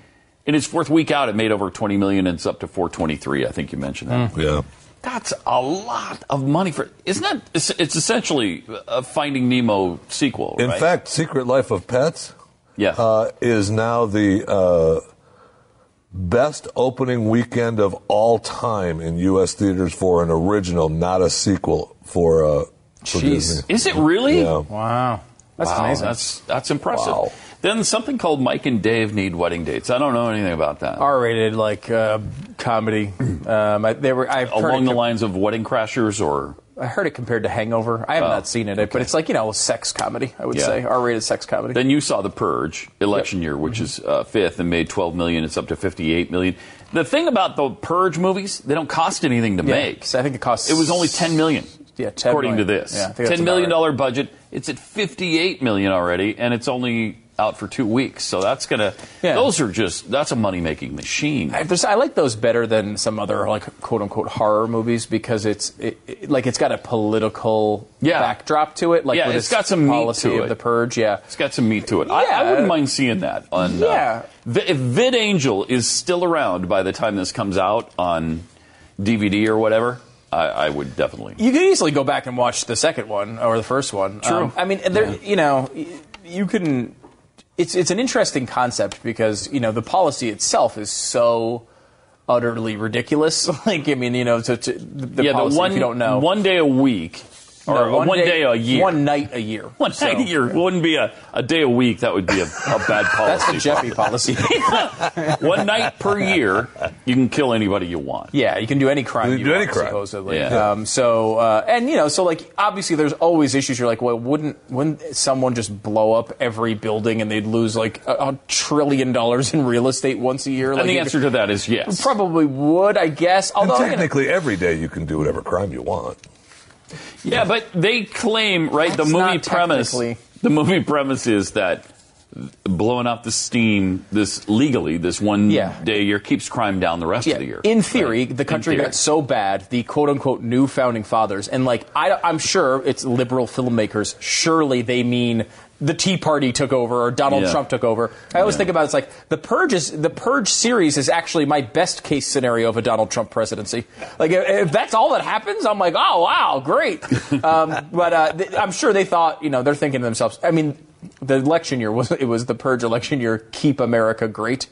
In its fourth week out, it made over 20 million and it's up to four twenty three. I think you mentioned that. Yeah. That's a lot of money for. Isn't that? It's, it's essentially a Finding Nemo sequel. In right? fact, Secret Life of Pets yeah. uh, is now the uh, best opening weekend of all time in U.S. theaters for an original, not a sequel for, uh, for Jeez. Disney. Is it really? Yeah. Wow, that's Wow, amazing. That's that's impressive. Wow. Then something called Mike and Dave need wedding dates. I don't know anything about that. R-rated like uh, comedy. Um, I, they were I've Along the com- lines of Wedding Crashers, or I heard it compared to Hangover. I have Oh, not seen it, but it's like you know sex comedy. I would Yeah. say R-rated sex comedy. then you saw The Purge election year, which is uh, fifth and made 12 million. It's up to 58 million. The thing about the Purge movies, they don't cost anything to Yeah, make. I think it costs. It was only 10 million. Yeah, 10 according million. to this. Yeah, I think that's $10 right. budget. It's at 58 million already, and it's only out for two weeks. So that's gonna. Yeah. Those are just. That's a money making machine. I, there's- I like those better than some other like quote unquote horror movies because it's it, it- like it's got a political Yeah. backdrop to it. Like Yeah, with it's got some meat policy to of it. the purge. Yeah, It's got some meat to it. I, I wouldn't mind seeing that on. Yeah. Uh, if VidAngel is still around by the time this comes out on DVD or whatever, I, I would definitely. you could easily go back and watch the second one or the first one. True. Um, I mean, there, you know, you can. It's it's an interesting concept because you know the policy itself is so utterly ridiculous. like I mean, you know, to, to the yeah, policy the one if you don't know one day a week or No, one, day, a year. one night a year, One So- night a year wouldn't be a, a day a week. That would be a, a bad policy. That's the Jeffy policy. One night per year, you can kill anybody you want. Yeah, you can do any crime You you, can do want, any crime. supposedly. Yeah. Um, so, uh, and you know, so like obviously, there's always issues. You're like, well, wouldn't wouldn't someone just blow up every building and they'd lose like a, a trillion dollars in real estate once a year? Like, And the answer to that is yes. probably would, I guess. And Although you know, technically, every day you can do whatever crime you want. Yeah, but they claim right the movie premise. The movie premise is that blowing off the steam this legally this one Yeah. day a year keeps crime down the rest yeah, of the year. in theory, Right? the country theory. got so bad, the quote unquote new founding fathers, and like I, I'm sure it's liberal filmmakers. Surely they mean the Tea Party took over or Donald Yeah. Trump took over. I always Yeah. think about it, it's like the Purge is the Purge series is actually my best case scenario of a Donald Trump presidency. Like if, if that's all that happens, I'm like, oh wow, great. um, but uh, th- I'm sure they thought, you know, they're thinking to themselves. I mean, the election year was it was the purge election year. Keep America great.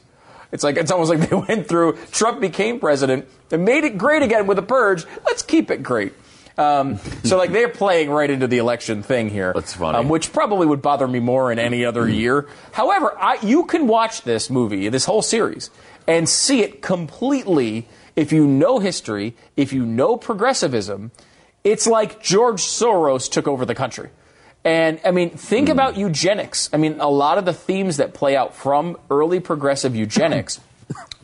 It's like it's almost like they went through. Trump became president and made it great again with a purge. Let's keep it great. Um, so like they're playing right into the election thing here. That's funny. Um, which probably would bother me more in any other year. However, I, you can watch this movie, this whole series, and see it completely if you know history, if you know progressivism. It's like George Soros took over the country. And I mean, think about eugenics. I mean, a lot of the themes that play out from early progressive eugenics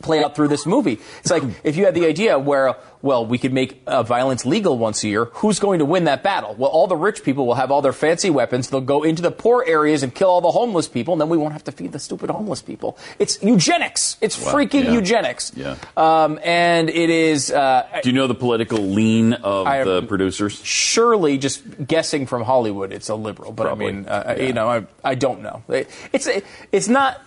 play out through this movie. It's like if you had the idea where, well, we could make uh, violence legal once a year, who's going to win that battle? Well, all the rich people will have all their fancy weapons. They'll go into the poor areas and kill all the homeless people, and then we won't have to feed the stupid homeless people. It's eugenics. It's Wow, freaking yeah. eugenics. Yeah. Um, and it is. Uh, Do you know the political lean of I- the producers? surely just guessing from Hollywood, it's a liberal. But Probably. I mean, uh, you know, I, I don't know. It- It's it's not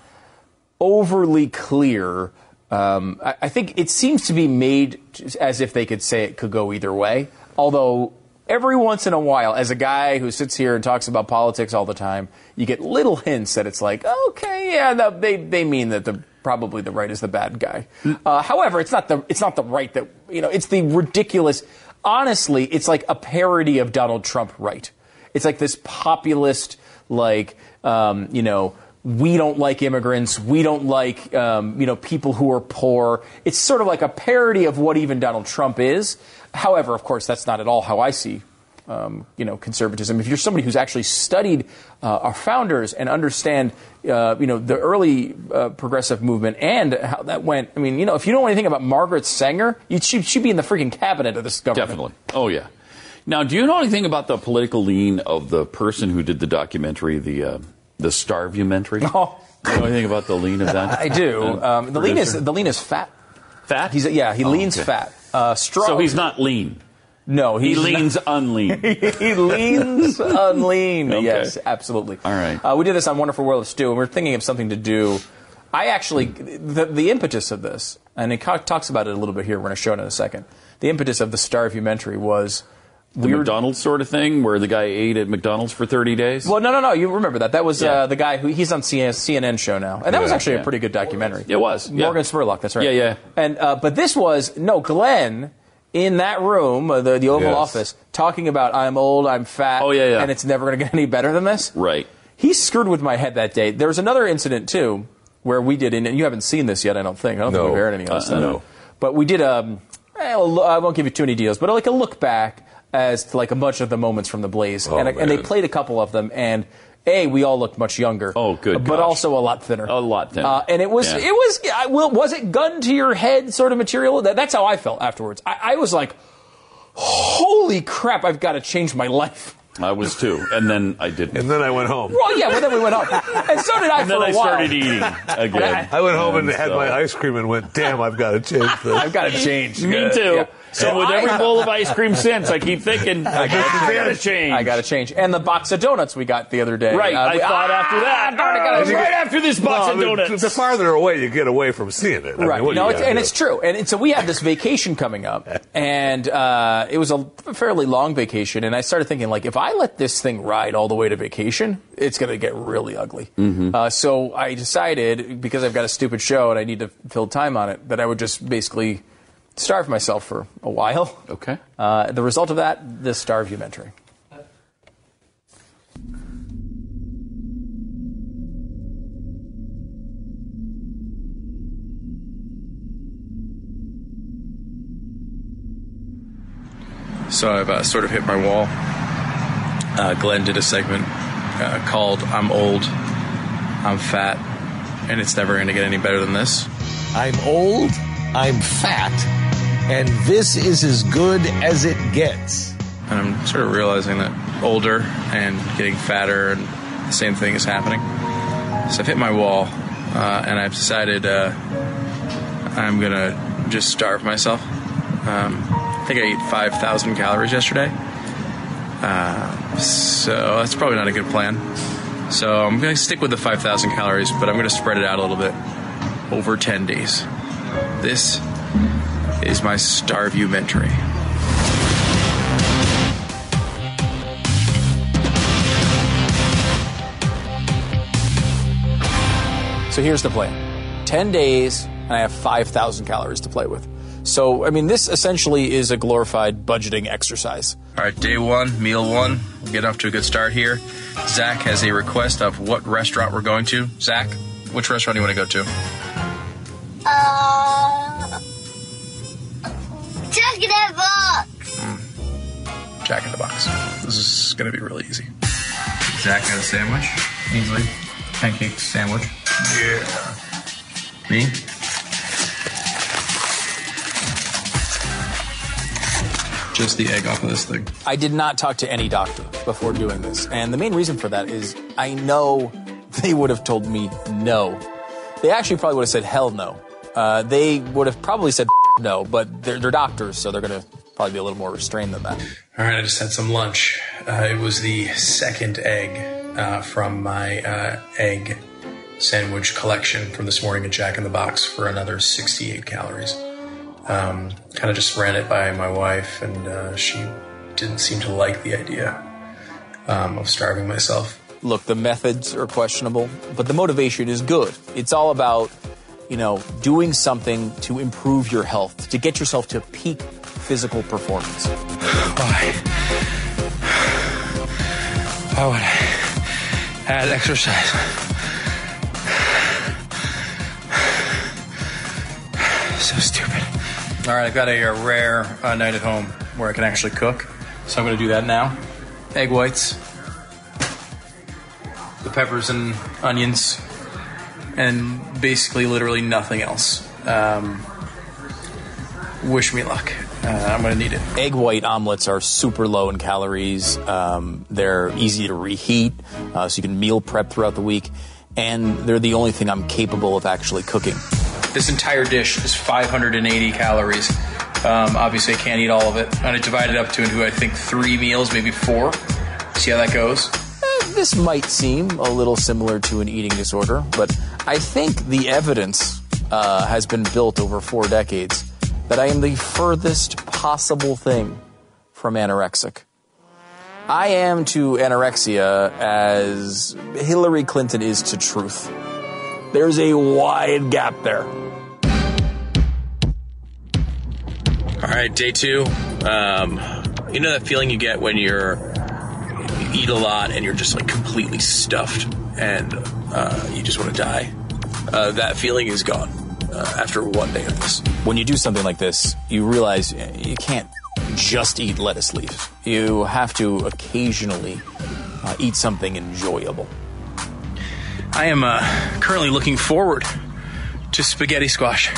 overly clear. Um, I, I think it seems to be made as if they could say it could go either way. Although every once in a while, as a guy who sits here and talks about politics all the time, you get little hints that it's like, okay, yeah, no, they they mean that the probably the right is the bad guy. Uh, however, it's not the it's not the right that you know. It's the ridiculous. Honestly, it's like a parody of Donald Trump right. It's like this populist, like um, you know, we don't like immigrants, we don't like um, you know people who are poor. It's sort of like a parody of what even Donald Trump is. However, of course, that's not at all how I see um, you know, conservatism. If you're somebody who's actually studied uh, our founders and understand, uh, you know, the early uh, progressive movement and how that went, I mean, you know, if you don't know anything about Margaret Sanger, you should, she'd be in the freaking cabinet of this government. Definitely. Oh yeah. Now, do you know anything about the political lean of the person who did the documentary, the uh, the Starvumentary? Oh. Do you know anything about the lean of that? I do. Uh, Um, the lean is the lean is fat. Fat? He's yeah. He Oh, leans okay. fat. Uh, strong. So he's not lean. No, He he's not- leans unlean. he leans unlean. Okay. Yes, absolutely. All right. Uh, we did this on Wonderful World of Stu, and we are thinking of something to do. I actually, the, the impetus of this, and he talks about it a little bit here. We're going to show it in a second. The impetus of the Starvumentary was The we were. McDonald's sort of thing, where the guy ate at McDonald's for 30 days. Well, no, no, no. You remember that? That was Yeah. uh, the guy who he's on CNN, show now, and that was actually yeah. a pretty good documentary. It was, yeah. Morgan Spurlock. That's right. Yeah, yeah. And uh, but this was no Glenn in that room, uh, the the Oval Yes. Office, talking about I'm old, I'm fat. Oh, yeah, yeah. And it's never going to get any better than this. Right. He screwed with my head that day. There was another incident too where we did, and you haven't seen this yet, I don't think. I don't No. think we've aired any of this Uh, no. But we did um, a, I won't give you too many details, but like a look back as to like a bunch of the moments from the Blaze, Oh, and, and they played a couple of them, and a we all looked much younger. Oh, good but gosh. also a lot thinner. A lot thinner. Uh, and it was Yeah. it was I will was it gun to your head sort of material? That, that's how I felt afterwards. I, I was like, holy crap! I've got to change my life. I was too, and then I didn't. And then I went home. Well, yeah, well then we went up, and so did I And for then a I while. started eating again. I went home and And had so- my ice cream and went, damn, I've got to change this. I've got to change. Me too. Yeah. So with I- every bowl of ice cream since, I keep thinking, I gotta change. I got to change. And the box of donuts we got the other day. Right, Uh, I we- thought ah, after that, darn it, ah, gotta- right after this box No, of I mean, donuts. The farther away you get away from seeing it. I Right. what do no, it's, and do? it's true. And, and so we had this vacation coming up, and uh, it was a fairly long vacation. And I started thinking, like, if I let this thing ride all the way to vacation, it's going to get really ugly. Mm-hmm. Uh, so I decided, because I've got a stupid show and I need to fill time on it, that I would just basically starve myself for a while. Okay. Uh, the result of that, this Starvumentary. So I've uh, sort of hit my wall. Uh, Glenn did a segment uh, called I'm Old, I'm Fat, and it's never going to get any better than this. I'm old, I'm fat, and this is as good as it gets. And I'm sort of realizing that older and getting fatter and the same thing is happening. So I've hit my wall, uh, and I've decided uh, I'm to just starve myself. Um, I think I ate 5,000 calories yesterday. Uh, so that's probably not a good plan. So I'm to stick with the 5,000 calories, but I'm to spread it out a little bit over 10 days. This is my Starvumentary. So here's the plan 10 days, and I have 5,000 calories to play with. So, I mean, this essentially is a glorified budgeting exercise. All right, day one, meal one. We'll get off to a good start here. Zach has a request of what restaurant we're going to. Zach, which restaurant do you want to go to? Uh, Jack in the Box. Jack in the Box. This is going to be really easy. Zach got a sandwich. Easily. pancake sandwich. Yeah. Me? Just the egg off of this thing. I did not talk to any doctor before doing this. And the main reason for that is I know they would have told me no. They actually probably would have said hell no. Uh, they would have probably said no, but they're, they're doctors, so they're going to probably be a little more restrained than that. All right, I just had some lunch. Uh, it was the second egg uh, from my uh, egg sandwich collection from this morning at Jack in the Box for another 68 calories. Um, kind of just ran it by my wife, and uh, she didn't seem to like the idea um, of starving myself. Look, the methods are questionable, but the motivation is good. It's all about, you know, doing something to improve your health, to get yourself to peak physical performance. Why? Why would I add exercise? So stupid. All right, I've got a, uh rare uh, night at home where I can actually cook, so I'm going to do that now. Egg whites, the peppers and onions, and basically literally nothing else. Um, wish me luck. Uh, I'm going to need it. Egg white omelets are super low in calories. Um, they're easy to reheat, uh, so you can meal prep throughout the week. And they're the only thing I'm capable of actually cooking. This entire dish is 580 calories. Um, obviously, I can't eat all of it. I'm going to divide it up to into, I think, three meals, maybe four. See how that goes. This might seem a little similar to an eating disorder, but I think the evidence uh, has been built over four decades that I am the furthest possible thing from anorexic. I am to anorexia as Hillary Clinton is to truth. There's a wide gap there. All right, day two. Um, you know that feeling you get when you're you eat a lot and you're just like completely stuffed and uh, you just want to die. Uh, that feeling is gone uh, after one day of this. When you do something like this, you realize you can't just eat lettuce leaves. You have to occasionally uh, eat something enjoyable. I am uh, currently looking forward to spaghetti squash.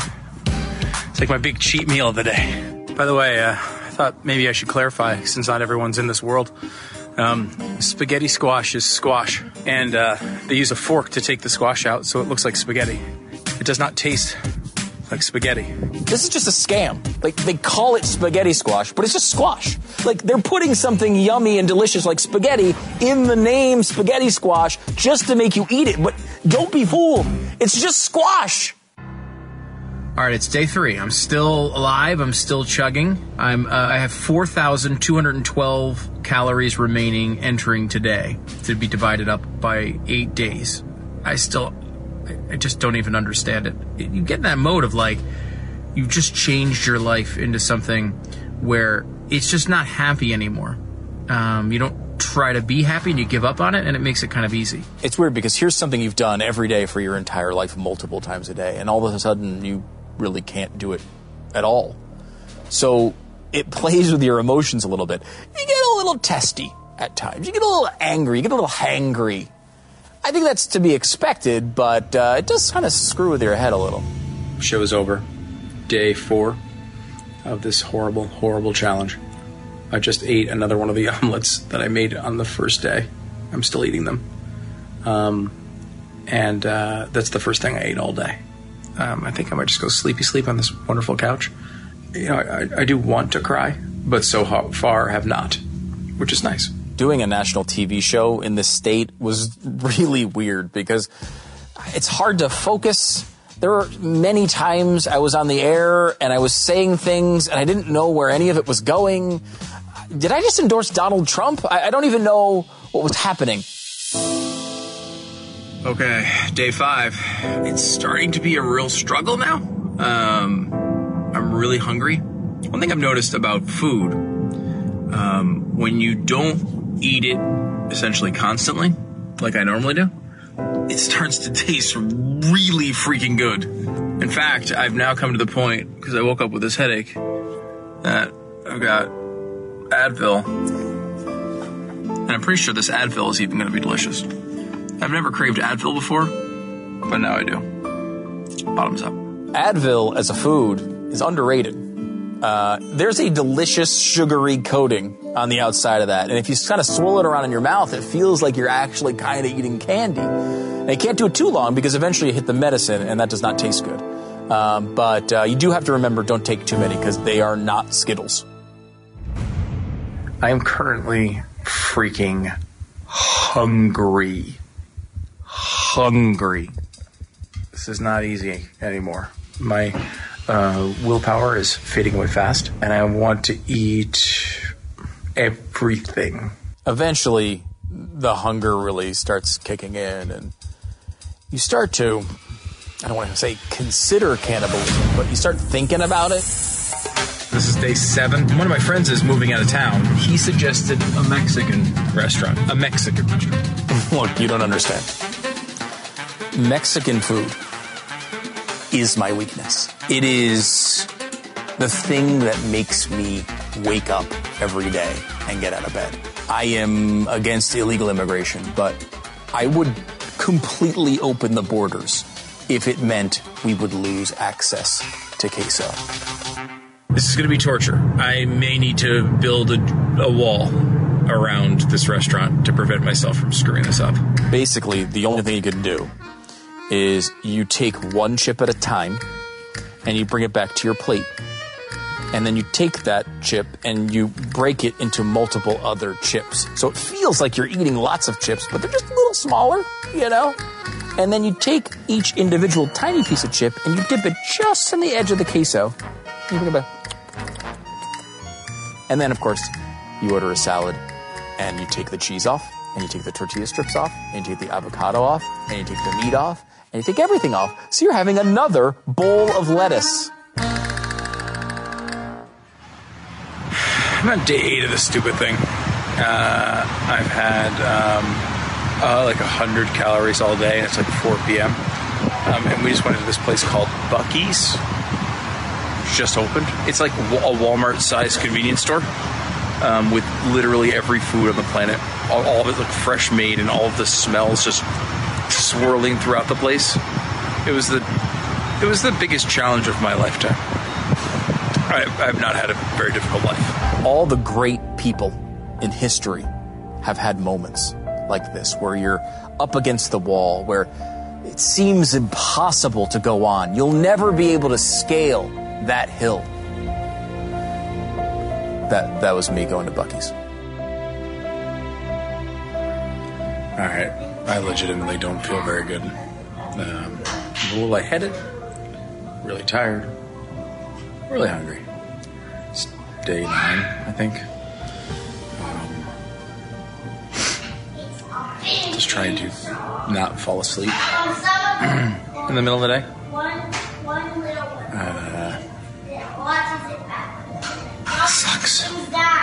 It's like my big cheat meal of the day. By the way, uh, I thought maybe I should clarify since not everyone's in this world. Um, spaghetti squash is squash, and uh, they use a fork to take the squash out so it looks like spaghetti. It does not taste like spaghetti. This is just a scam. Like they call it spaghetti squash, but it's just squash. Like they're putting something yummy and delicious like spaghetti in the name spaghetti squash just to make you eat it. But don't be fooled. It's just squash. All right, it's day three. I'm still alive. I'm still chugging. I'm. Uh, I have 4,212 calories remaining entering today to be divided up by eight days. I still, I- just don't even understand it. You get in that mode of like, you've just changed your life into something where it's just not happy anymore. Um, you don't try to be happy and you give up on it, and it makes it kind of easy. It's weird because here's something you've done every day for your entire life, multiple times a day, and all of a sudden you really can't do it at all. So it plays with your emotions a little bit. You get a little testy at times. You get a little angry. You get a little hangry. I think that's to be expected, but uh, it does kind of screw with your head a little. Show is over. Day four of this horrible, horrible challenge. I just ate another one of the omelets that I made on the first day. I'm still eating them. Um, and uh, that's the first thing I ate all day. Um, I think I might just go sleepy sleep on this wonderful couch. You know, I, I do want to cry, but so far have not, which is nice. Doing a national TV show in this state was really weird because it's hard to focus. There were many times I was on the air and I was saying things and I didn't know where any of it was going. Did I just endorse Donald Trump? I, I don't even know what was happening. Okay, day five. It's starting to be a real struggle now. Um, I'm really hungry. One thing I've noticed about food, um, when you don't eat it essentially constantly, like I normally do, it starts to taste really freaking good. In fact, I've now come to the point, because I woke up with this headache, that I've got Advil. And I'm pretty sure this Advil is even going to be delicious. I've never craved Advil before, but now I do. Bottoms up. Advil as a food is underrated. Uh, there's a delicious sugary coating on the outside of that, and if you kind of swirl it around in your mouth, it feels like you're actually kind of eating candy. And you can't do it too long because eventually you hit the medicine, and that does not taste good. Um, but uh, you do have to remember, don't take too many because they are not Skittles. I am currently freaking hungry. Hungry. This is not easy anymore. My uh, willpower is fading away fast, and I want to eat everything. Eventually, the hunger really starts kicking in, and you start to, I don't want to say consider cannibalism, but you start thinking about it. This is day seven. One of my friends is moving out of town. He suggested a Mexican restaurant. A Mexican restaurant. Look, you don't understand. Mexican food is my weakness. It is the thing that makes me wake up every day and get out of bed. I am against illegal immigration, but I would completely open the borders if it meant we would lose access to queso. This is going to be torture. I may need to build a, a wall around this restaurant to prevent myself from screwing this up. Basically, the only thing you can do is you take one chip at a time and you bring it back to your plate. And then you take that chip and you break it into multiple other chips. So it feels like you're eating lots of chips, but they're just a little smaller, you know? And then you take each individual tiny piece of chip and you dip it just in the edge of the queso. And then, of course, you order a salad and you take the cheese off, and you take the tortilla strips off, and you take the avocado off, and you take the meat off, and you take everything off. So you're having another bowl of lettuce. I'm on day eight of this stupid thing. Uh, I've had um, uh, like 100 calories all day, and it's like 4 p.m. Um, and we just went to this place called Buc-ee's. Just opened. It's like a Walmart sized convenience store um, with literally every food on the planet. All, all of it looked fresh made, and all of the smells just swirling throughout the place. It was the it was the biggest challenge of my lifetime. I, I've not had a very difficult life. All the great people in history have had moments like this where you're up against the wall, where it seems impossible to go on. You'll never be able to scale that hill. That that was me going to Buc-ee's. All right, I legitimately don't feel very good. Um, a little lightheaded, really tired, really hungry. It's day nine, I think. Um, just trying to not fall asleep in the middle of the day. Uh, sucks. Sucks.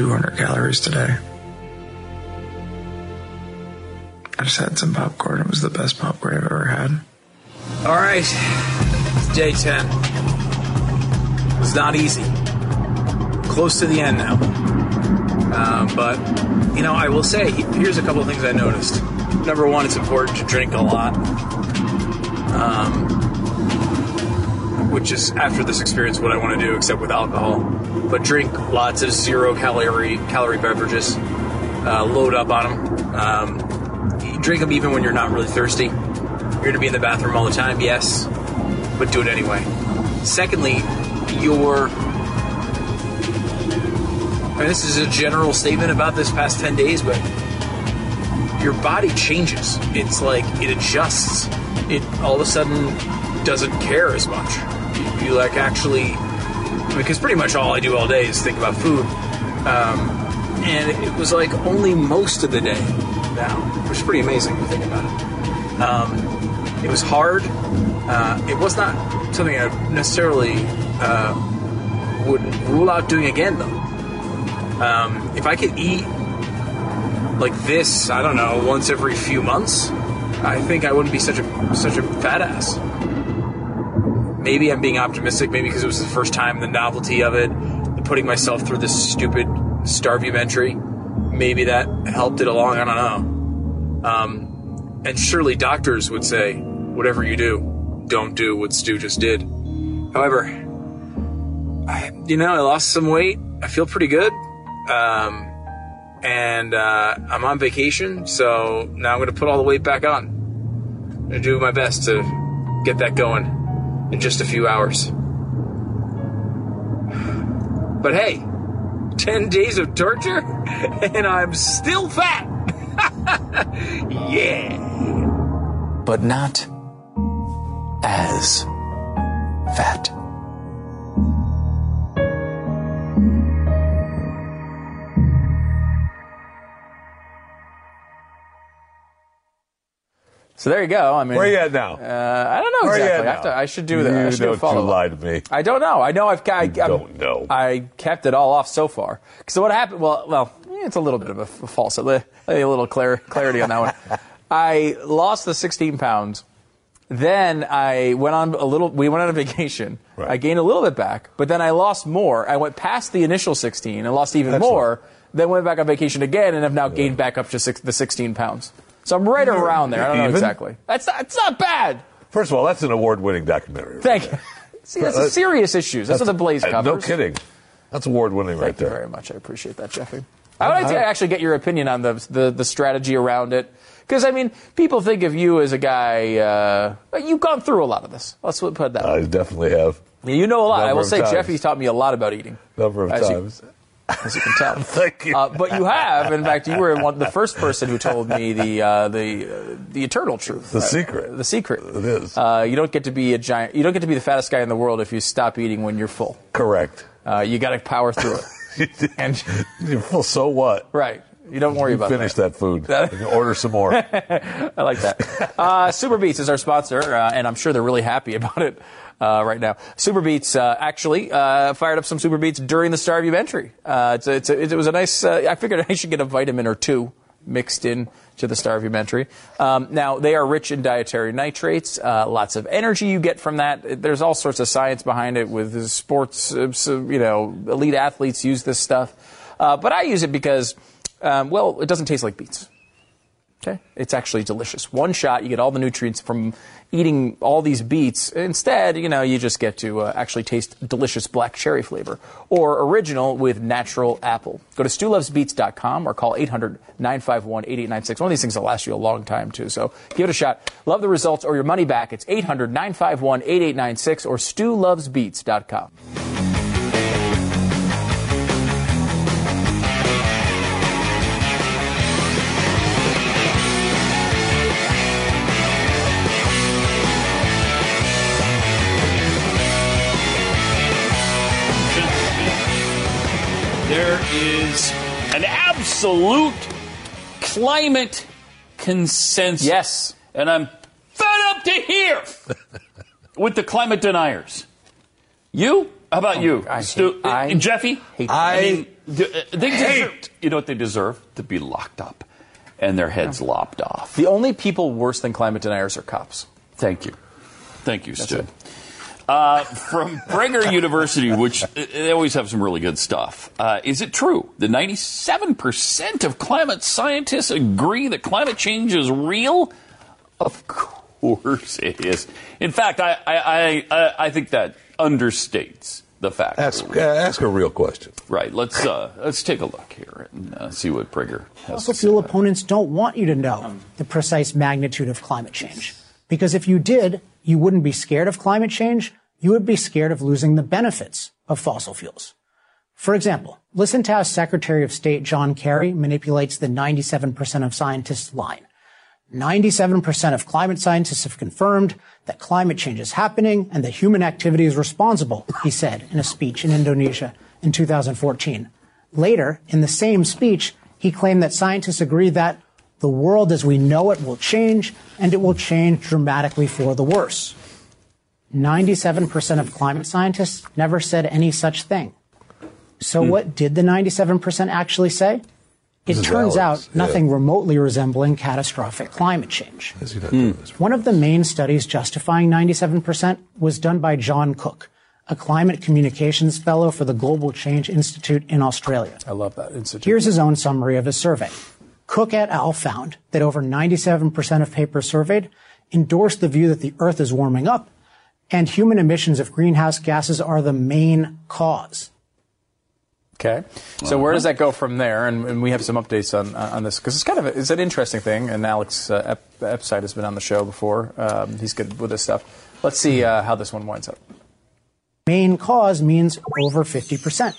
200 calories today. I just had some popcorn. It was the best popcorn I've ever had. All right, it's day 10. It's not easy. Close to the end now. Um, but, you know, I will say, here's a couple of things I noticed. Number one, it's important to drink a lot. Um, which is after this experience what I want to do, except with alcohol. But drink lots of zero calorie calorie beverages. Uh, load up on them. Um, drink them even when you're not really thirsty. You're going to be in the bathroom all the time, yes, but do it anyway. Secondly, your mean, this is a general statement about this past 10 days, but your body changes. It's like it adjusts. It all of a sudden doesn't care as much. You, you like actually, because pretty much all I do all day is think about food. Um, and it was like only most of the day now, which is pretty amazing to think about it. Um, it was hard. Uh, it was not something I necessarily uh, would rule out doing again, though. Um, if I could eat like this, I don't know, once every few months, I think I wouldn't be such a such a fat ass. Maybe I'm being optimistic, maybe because it was the first time, the novelty of it, putting myself through this stupid starvumentary, maybe that helped it along. I don't know. Um, and surely doctors would say, whatever you do, don't do what Stu just did. However, I, you know, I lost some weight. I feel pretty good. Um, and uh, I'm on vacation, so now I'm going to put all the weight back on. I'm going to do my best to get that going in just a few hours. But hey, 10 days of torture, and I'm still fat. yeah. But not as fat. So there you go. I mean, Where are you at now? Uh, I don't know exactly. I, have to. I should do that. You I should don't follow lie to me. I don't know. I know I've I, don't know. I kept it all off so far. So what happened? Well, well, eh, it's a little bit of a, false. A li- a little clar- clarity on that one. I lost the 16 pounds. Then I went on a little. We went on a vacation. I gained a little bit back, but then I lost more. I went past the initial 16 and lost even Excellent. more. Then went back on vacation again and have now gained back up to six, the 16 pounds. So I'm right around there. I don't know Even? exactly. That's not, it's not bad. First of all, that's an award-winning documentary. Thank you. See, that's That- serious issues. That's, what the Blaze covers. No kidding. That's award-winning right there. Thank you very much. I appreciate that, Jeffy. I would like to actually get your opinion on the the, the strategy around it, because I mean, people think of you as a guy. Uh, you've gone through a lot of this. Let's put it that way. I definitely have. You know a lot. I will say, times. Jeffy's taught me a lot about eating. Number of As you- times. As you can tell. Thank you. Uh, but you have, in fact, you were one, the first person who told me the uh, the uh, the eternal truth, The secret. the secret. It is. Uh, you don't get to be a giant. You don't get to be the fattest guy in the world if you stop eating when you're full. Correct. Uh, you got to power through it. and You're full, so what? right, you don't worry You about finish that. that food. Order some more. I like that. Uh, SuperBeets is our sponsor, uh, and I'm sure they're really happy about it uh, right now. SuperBeets uh, actually uh, fired up some SuperBeets during the Starvumentary. Uh, it's a, it's a, it was a nice. Uh, I figured I should get a vitamin or two mixed in to the Starvumentary. Um, now they are rich in dietary nitrates. Uh, lots of energy you get from that. There's all sorts of science behind it. With sports, you know, elite athletes use this stuff. Uh, but I use it because, um, well, it doesn't taste like beets. Okay, it's actually delicious. One shot, you get all the nutrients from eating all these beets. Instead, you know, you just get to uh, actually taste delicious black cherry flavor or original with natural apple. Go to StuLovesBeets.com or call 800-951-8896. One of these things will last you a long time too. So give it a shot. Love the results or your money back. It's 800-951-8896 or StuLovesBeets.com. is an absolute climate consensus. Yes. And I'm fed up to here with the climate deniers. You? How about you? I Stu- hate- I Jeffy? hate- I mean, d- uh, they deserve, hate- you know what they deserve? To be locked up and their heads lopped off. The only people worse than climate deniers are cops. Thank you. Thank you, Stu. Uh, from Brigham University, which uh, they always have some really good stuff. Uh, is it true that 97% of climate scientists agree that climate change is real? Of course it is. In fact, I, I, I, I- I think that understates the fact. Ask, uh, ask a real question. Right. Let's uh, let's take a look here and uh, see what Prager has Fossil to say. fuel opponents don't want you to know the precise magnitude of climate change. Because if you did, you wouldn't be scared of climate change. You would be scared of losing the benefits of fossil fuels. For example, listen to how Secretary of State John Kerry manipulates the 97% of scientists line. 97% of climate scientists have confirmed that climate change is happening and that human activity is responsible, he said in a speech in Indonesia in 2014. Later, in the same speech, he claimed that scientists agree that the world as we know it will change and it will change dramatically for the worse. 97% of climate scientists never said any such thing. So hmm. what did the 97% actually say? It This turns Alex, out nothing remotely resembling catastrophic climate change. Hmm. One of the main studies justifying 97% was done by John Cook, a climate communications fellow for the Global Change Institute in Australia. I love that institute. Here's his own summary of his survey. Cook et al. found that over 97% of papers surveyed endorsed the view that the Earth is warming up and human emissions of greenhouse gases are the main cause. Okay, so where does that go from there? And, and we have some updates on on this because it's kind of a, it's an interesting thing. And Alex uh, Ep- Epstein has been on the show before. Um, he's good with this stuff. Let's see uh, how this one winds up. Main cause means over 50%.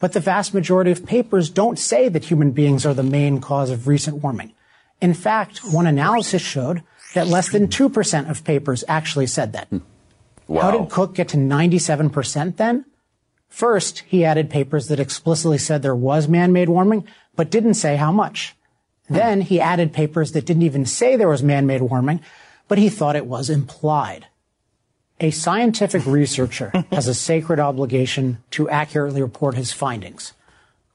But the vast majority of papers don't say that human beings are the main cause of recent warming. In fact, one analysis showed that less than 2% of papers actually said that. How did Cook get to 97% then? First, he added papers that explicitly said there was man-made warming, but didn't say how much. Then he added papers that didn't even say there was man-made warming, but he thought it was implied. A scientific researcher has a sacred obligation to accurately report his findings.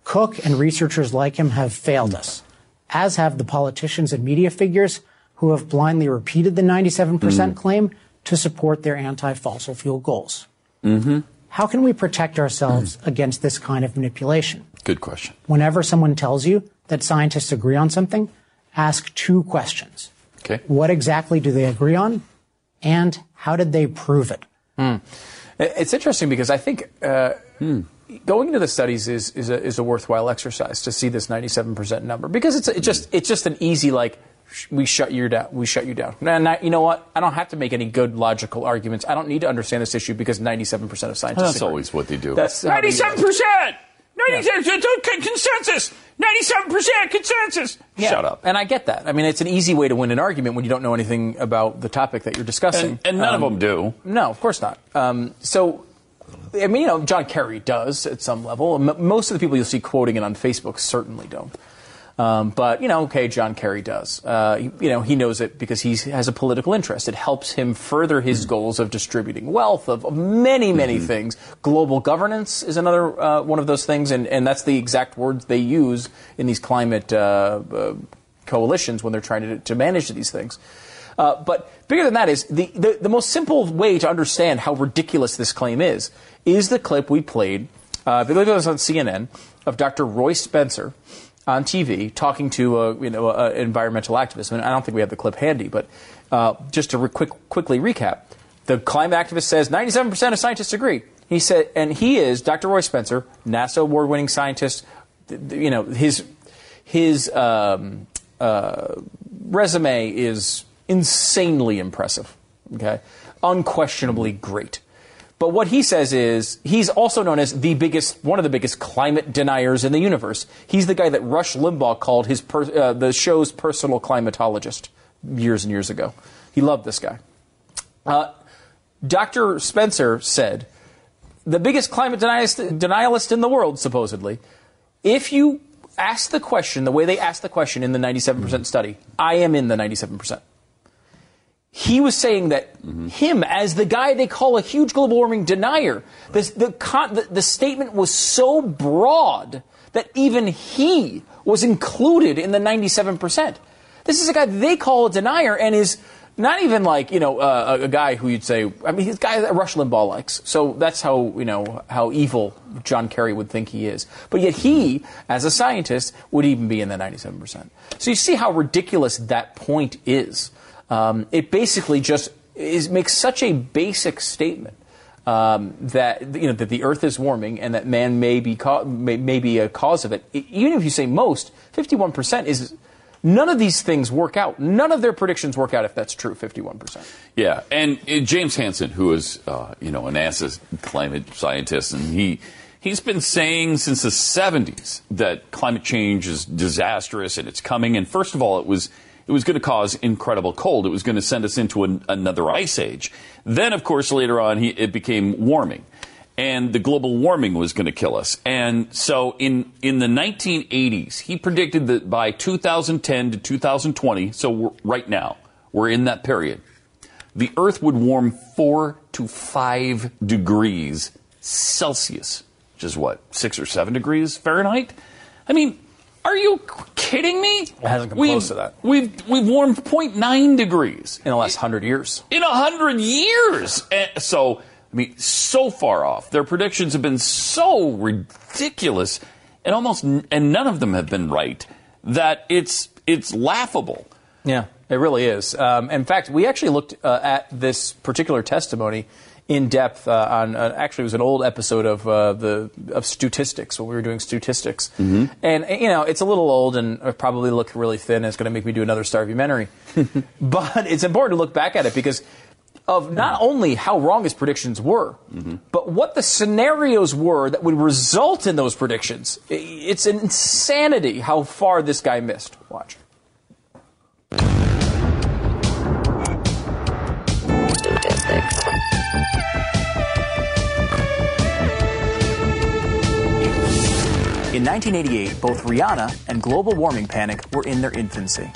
Cook and researchers like him have failed us, as have the politicians and media figures who have blindly repeated the 97% mm. claim to support their anti-fossil fuel goals. Mm-hmm. How can we protect ourselves against this kind of manipulation? Good question. Whenever someone tells you that scientists agree on something, ask two questions. Okay. What exactly do they agree on? And how did they prove it? It- It's interesting because I think uh, going into the studies is is a, is a worthwhile exercise to see this 97% number because it's it's just it's just an easy like we shut you down we shut you down. And I, you know what? I don't have to make any good logical arguments. I don't need to understand this issue because 97% of scientists. That's agree. always what they do. That's how Ninety-seven percent. Ninety-seven percent consensus. Ninety-seven percent consensus. Yeah. Shut up. And I get that. I mean, it's an easy way to win an argument when you don't know anything about the topic that you're discussing. And- and none of Um, them do. No, of course not. Um, so, I mean, you know, John Kerry does at some level. Most of the people you'll see quoting it on Facebook certainly don't. Um, but you know, okay, John Kerry does. Uh, you know, he knows it because he has a political interest. It helps him further his goals of distributing wealth, of, many, many things. Global governance is another uh, one of those things, and, and that's the exact words they use in these climate uh, uh, coalitions when they're trying to, to manage these things. Uh, but bigger than that is the, the, the most simple way to understand how ridiculous this claim is is the clip we played, uh, I believe it was on CNN, of Dr. Roy Spencer on TV talking to a, you know, a environmental activist. I, mean, I don't think we have the clip handy, but uh, just to re- quick, quickly recap, the climate activist says 97% of scientists agree. He said, and he is Dr. Roy Spencer, NASA award-winning scientist. You know, his his um, uh, resume is insanely impressive. Okay, unquestionably great. But what he says is he's also known as the biggest, one of the biggest climate deniers in the universe. He's the guy that Rush Limbaugh called his per, uh, the show's personal climatologist years and years ago. He loved this guy. Uh, Dr. Spencer said, the biggest climate denialist, denialist in the world, supposedly, if you ask the question the way they asked the question in the 97% study, I am in the 97% he was saying that him as the guy they call a huge global warming denier the, the, con- the, the statement was so broad that even he was included in the 97% this is a guy they call a denier and is not even like you know uh, a, a guy who you'd say i mean he's a guy that rush limbaugh likes. So that's how you know how evil john kerry would think he is. But yet he as a scientist would even be in the 97% so you see how ridiculous that point is um, it basically just is makes such a basic statement um, that you know that the Earth is warming and that man may be ca- may, may be a cause of it. Even if you say most, fifty-one percent is none of these things work out. None of their predictions work out if that's true. Fifty-one percent. Yeah, and uh, James Hansen, who is uh, you know a NASA climate scientist, and he he's been saying since the 70s that climate change is disastrous and it's coming. And first of all, it was it was going to cause incredible cold. It was going to send us into an, another ice age. Then, of course, later on, he, it became warming. And the global warming was going to kill us. And so in, in the 1980s, he predicted that by 2010 to 2020, so right now, we're in that period, the Earth would warm four to five degrees Celsius, which is what, six or seven degrees Fahrenheit? I mean, are you kidding me? It hasn't come we've, close to that. We've, we've warmed 0.9 degrees. In the last hundred years. In a hundred years. And so, I mean, so far off. Their predictions have been so ridiculous and almost, and none of them have been right that it's, it's laughable. Yeah, it really is. Um, in fact, we actually looked uh, at this particular testimony in depth uh, on uh, actually it was an old episode of uh, the of statistics when we were doing statistics, and you know it's a little old and I probably look really thin. And it's going to make me do another Starvumentary, but it's important to look back at it because of not only how wrong his predictions were, but what the scenarios were that would result in those predictions. It's insanity how far this guy missed. Watch. In 1988, both Rihanna and global warming panic were in their infancy.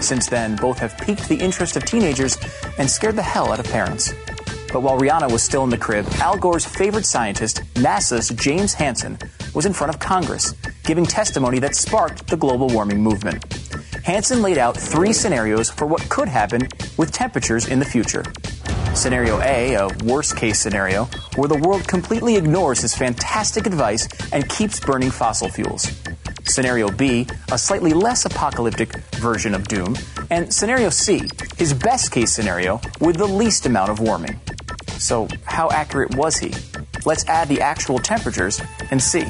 Since then, both have piqued the interest of teenagers and scared the hell out of parents. But while Rihanna was still in the crib, Al Gore's favorite scientist, NASA's James Hansen, was in front of Congress, giving testimony that sparked the global warming movement. Hansen laid out three scenarios for what could happen with temperatures in the future. Scenario A, a worst case scenario, where the world completely ignores his fantastic advice and keeps burning fossil fuels. Scenario B, a slightly less apocalyptic version of doom. And scenario C, his best case scenario with the least amount of warming. So, how accurate was he? Let's add the actual temperatures and see.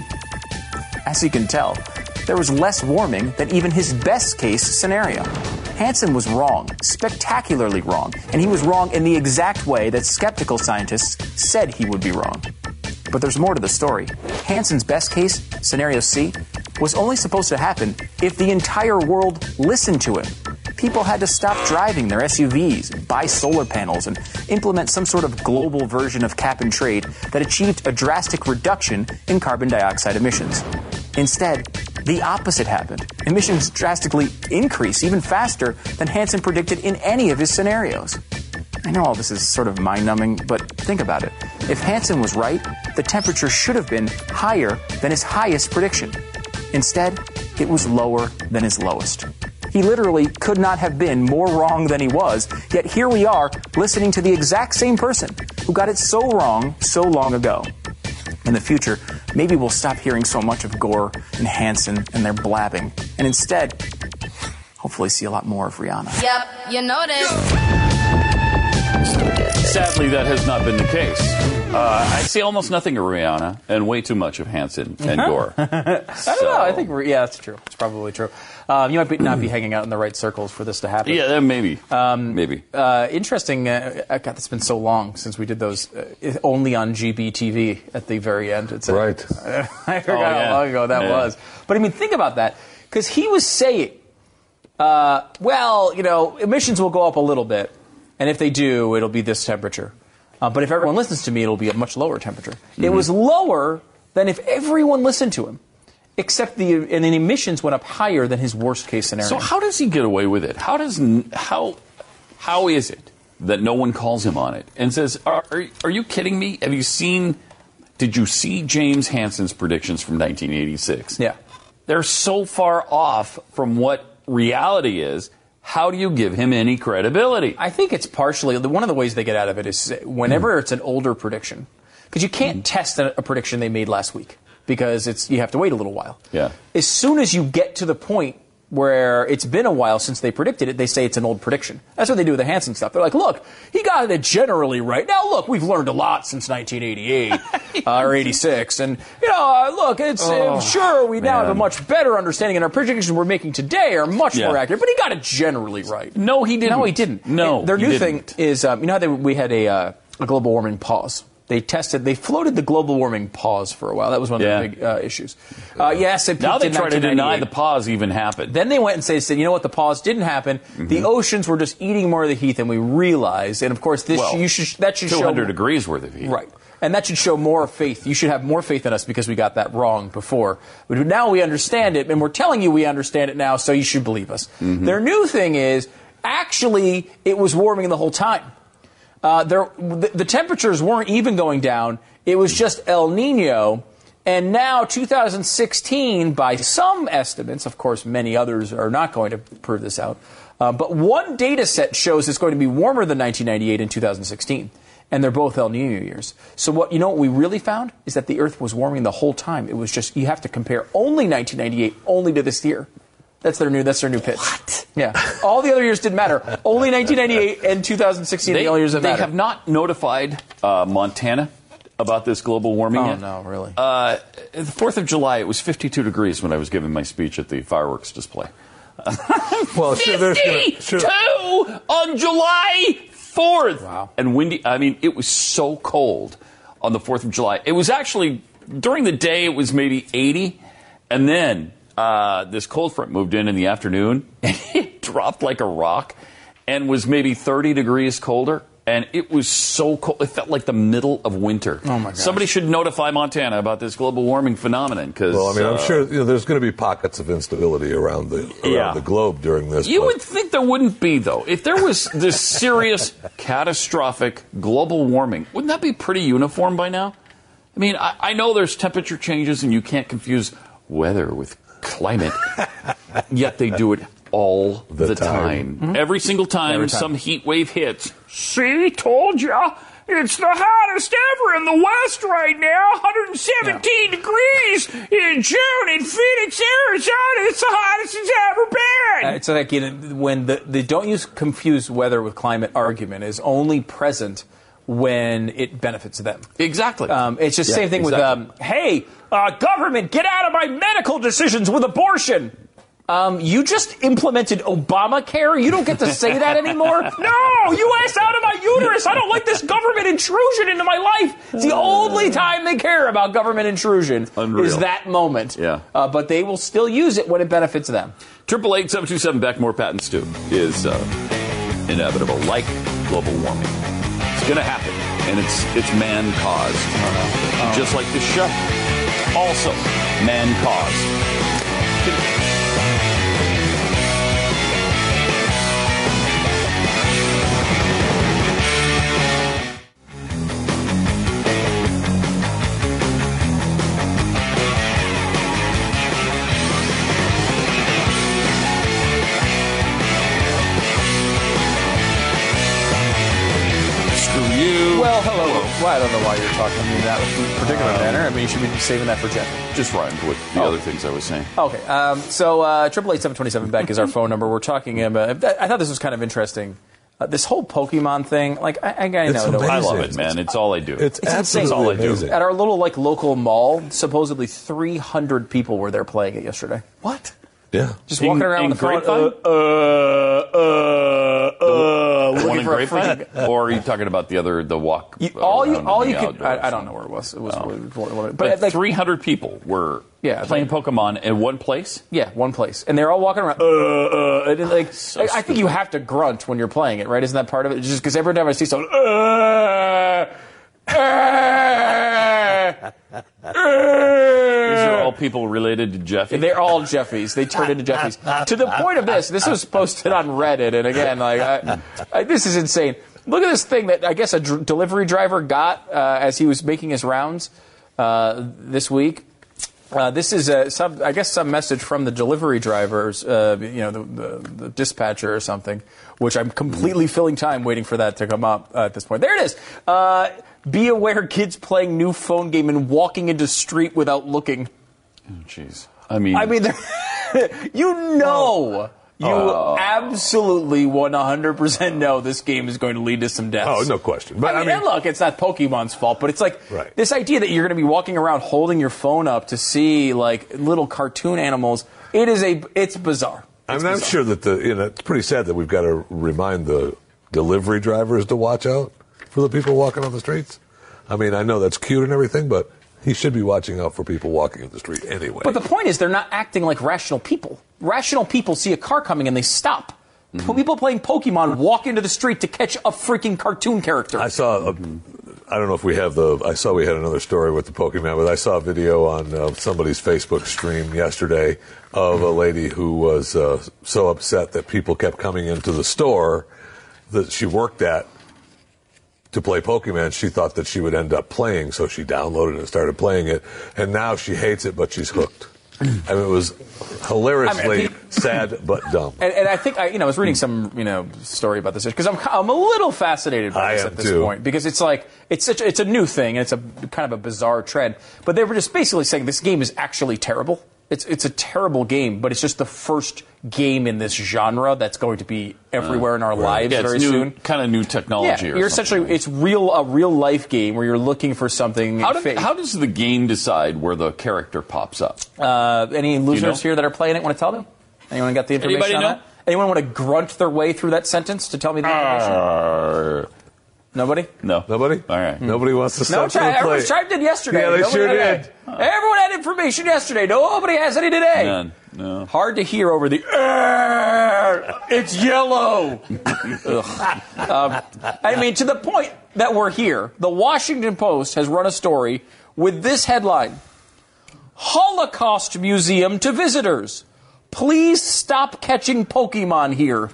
As you can tell, there was less warming than even his best case scenario. Hansen was wrong, spectacularly wrong, and he was wrong in the exact way that skeptical scientists said he would be wrong. But there's more to the story. Hansen's best case, scenario C, was only supposed to happen if the entire world listened to him. People had to stop driving their SUVs, buy solar panels, and implement some sort of global version of cap and trade that achieved a drastic reduction in carbon dioxide emissions. Instead, the opposite happened. Emissions drastically increased even faster than Hansen predicted in any of his scenarios. I know all this is sort of mind numbing, but think about it. If Hansen was right, the temperature should have been higher than his highest prediction. Instead, it was lower than his lowest. He literally could not have been more wrong than he was, yet here we are listening to the exact same person who got it so wrong so long ago. In the future, maybe we'll stop hearing so much of Gore and Hansen and their blabbing, and instead, hopefully see a lot more of Rihanna. Yep, you noticed. Sadly, that has not been the case. Uh, I see almost nothing of Rihanna and way too much of Hansen and Gore. I don't know. I think yeah, that's true. It's probably true. Um, you might be, not be hanging out in the right circles for this to happen. Yeah, maybe. Um, maybe. Uh, interesting. Uh, uh, God, it's been so long since we did those uh, only on GBTV at the very end. It's Right. I forgot Oh, yeah. how long ago that Yeah. was. But I mean, think about that because he was saying, uh, well, you know, emissions will go up a little bit, and if they do, it'll be this temperature. Uh, but if everyone listens to me, it'll be a much lower temperature. It Mm-hmm. was lower than if everyone listened to him, except the and the emissions went up higher than his worst case scenario. So how does he get away with it? How does how how is it that no one calls him on it and says, "Are are, are you kidding me? Have you seen? Did you see James Hansen's predictions from 1986? Yeah, they're so far off from what reality is. How do you give him any credibility? I think it's partially one of the ways they get out of it is whenever Hmm. it's an older prediction, because you can't test a, a prediction they made last week because it's you have to wait a little while. Yeah. As soon as you get to the point where it's been a while since they predicted it, they say it's an old prediction. That's what they do with the Hansen stuff. They're like, look, he got it generally right. Now, look, we've learned a lot since 1988 uh, or 86. And, you know, uh, look, it's uh, Oh, sure we now have a much better understanding, and our predictions we're making today are much Yeah. more accurate, but he got it generally right. No, he didn't. No, he didn't. No, And their new didn't. thing is, um, you know how they, we had a, uh, a global warming pause They tested, they floated the global warming pause for a while. That was one of Yeah. the big uh, issues. Uh, yes, it Now they try to deny the pause even happened. Then they went and say, said, you know what, the pause didn't happen. The oceans were just eating more of the heat than we realized. And of course, this Well, you should that should show 200 degrees worth of heat. Right. And that should show more faith. You should have more faith in us because we got that wrong before. But now we understand it, and we're telling you we understand it now, so you should believe us. Their new thing is actually it was warming the whole time. Uh, there, the, the temperatures weren't even going down. It was just El Nino. And now, 2016, by some estimates, of course, many others are not going to prove this out, uh, but one data set shows it's going to be warmer than 1998 in 2016. And they're both El Nino years. So what you know what we really found is that the Earth was warming the whole time. It was just you have to compare only 1998 only to this year. That's their new. That's their new pitch. What? Yeah. All the other years didn't matter. Only 1998 and 2016 are They, the only years that they matter. have not notified uh, Montana about this global warming Oh, yet. no, really? Uh, the 4th of July, it was 52 degrees when I was giving my speech at the fireworks display. well, sure, there's gonna, sure. 52 on July 4th. Wow. And windy. I mean, it was so cold on the 4th of July. It was actually, during the day, it was maybe 80. And then uh, this cold front moved in in the afternoon and it dropped like a rock and was maybe 30 degrees colder. And it was so cold. It felt like the middle of winter. Oh, my gosh. Somebody should notify Montana about this global warming phenomenon. Because Well, I mean, I'm sure you know, there's going to be pockets of instability around the around Yeah. the globe during this. You but- would think there wouldn't be, though. If there was this serious, catastrophic global warming, wouldn't that be pretty uniform by now? I mean, I, I know there's temperature changes and you can't confuse weather with climate, yet they do it all the, time. Mhm. Every single time, Every time. some heat wave hits. See, told ya. It's the hottest ever in the West right now. 117 degrees in June in Phoenix, Arizona. It's the hottest it's ever been. Uh, It's like you know, when the, the don't use confuse weather with climate argument is only present when it benefits them. Exactly. Um, it's just the Yeah, same thing exactly. with, um, hey, uh, government, get out of my medical decisions with abortion. Um, you just implemented Obamacare. You don't get to say that anymore. no, you asked out of my uterus. I don't like this government intrusion into my life. It's the only time they care about government intrusion Unreal. is that moment. Yeah. Uh, but they will still use it when it benefits them. Triple eight seven two seven back more patents too is uh, inevitable, like global warming. It's going to happen, and it's it's man caused, uh-huh. just like this show. Also, man caused. Hello. Well, I don't know why you're talking to me in that particular manner. I mean, you should be saving that for Jeff. Just rhymed with the other things I was saying. Okay, um, so uh, triple eight seven twenty seven Beck is our phone number. We're talking about. I thought this was kind of interesting. Uh, this whole Pokemon thing, like I, I, I know, no- I love it, man. It's all I do. It's, It's insane. It's all I do. amazing. At our little like local mall, supposedly 300 people were there playing it yesterday. What? Yeah. Just In- walking around in the phone. Grapevine? Uh, uh, uh, uh, One in Grapevine? or are you talking about the other, the walk? You, all you, all you could. I, I don't know where it was. It was, Oh. but, But, like 300 people were Yeah, playing Pokemon in one place. Yeah, one place, and they're all walking around. Uh, uh, and like, I, I think you have to grunt when you're playing it, right? Isn't that part of it? Just because every time I see someone, uh, uh, are all people related to Jeffy. they're all Jeffies. They turn into Jeffies. to the point of this, this was posted on Reddit, and again, like, I, I, this is insane. Look at this thing that I guess a dr- delivery driver got uh, as he was making his rounds uh, this week. Uh, this is uh, some, I guess, some message from the delivery drivers, uh, you know, the, the, the dispatcher or something, which I'm completely filling time waiting for that to come up uh, at this point. There it is. Uh, be aware, kids playing new phone game and walking into street without looking. Oh, Jeez. I mean, I mean, you know, oh. you Oh. absolutely 100% know this game is going to lead to some deaths. Oh, no question. But I mean, and look, it's not Pokemon's fault, but it's like Right. this idea that you're going to be walking around holding your phone up to see like little cartoon animals. It is a, it's bizarre. I mean, I'm sure that the you know it's pretty sad that we've got to remind the delivery drivers to watch out for the people walking on the streets. I mean, I know that's cute and everything, but he should be watching out for people walking in the street anyway. But the point is, they're not acting like rational people. Rational people see a car coming and they stop. People playing Pokemon walk into the street to catch a freaking cartoon character. I saw. A, I don't know if we have the. I saw we had another story with the Pokemon, but I saw a video on uh, somebody's Facebook stream yesterday of a lady who was uh, so upset that people kept coming into the store that she worked at to play Pokemon. She thought that she would end up playing, so she downloaded it and started playing it, and now she hates it, but she's hooked. I mean, it was hilariously I mean, sad but dumb. And, and I think I, you know, I was reading some, you know, story about this because I'm, I'm a little fascinated by this at this too. point because it's like it's such it's a new thing and it's a kind of a bizarre trend. But they were just basically saying this game is actually terrible. It's it's a terrible game, but it's just the first game in this genre that's going to be everywhere in our lives Yeah, it's very new, soon. kind of new technology. Yeah, or you're something. essentially it's real a real life game where you're looking for something. How, did, fake. how does the game decide where the character pops up? Uh, any losers know? here that are playing it want to tell them? Anyone got the information Anybody on know? that? Anyone want to grunt their way through that sentence to tell me the information? Uh, Nobody? no. Nobody? All right. Nobody wants to No, stop tri- the everyone play. chimed in yesterday. Yeah, they Nobody sure had did. any- Everyone had information yesterday. Nobody has any today. None. No. Hard to hear over the. It's yellow. Ugh. um, I mean, to the point that we're here, the Washington Post has run a story with this headline: Holocaust Museum to visitors. Please stop catching Pokemon here.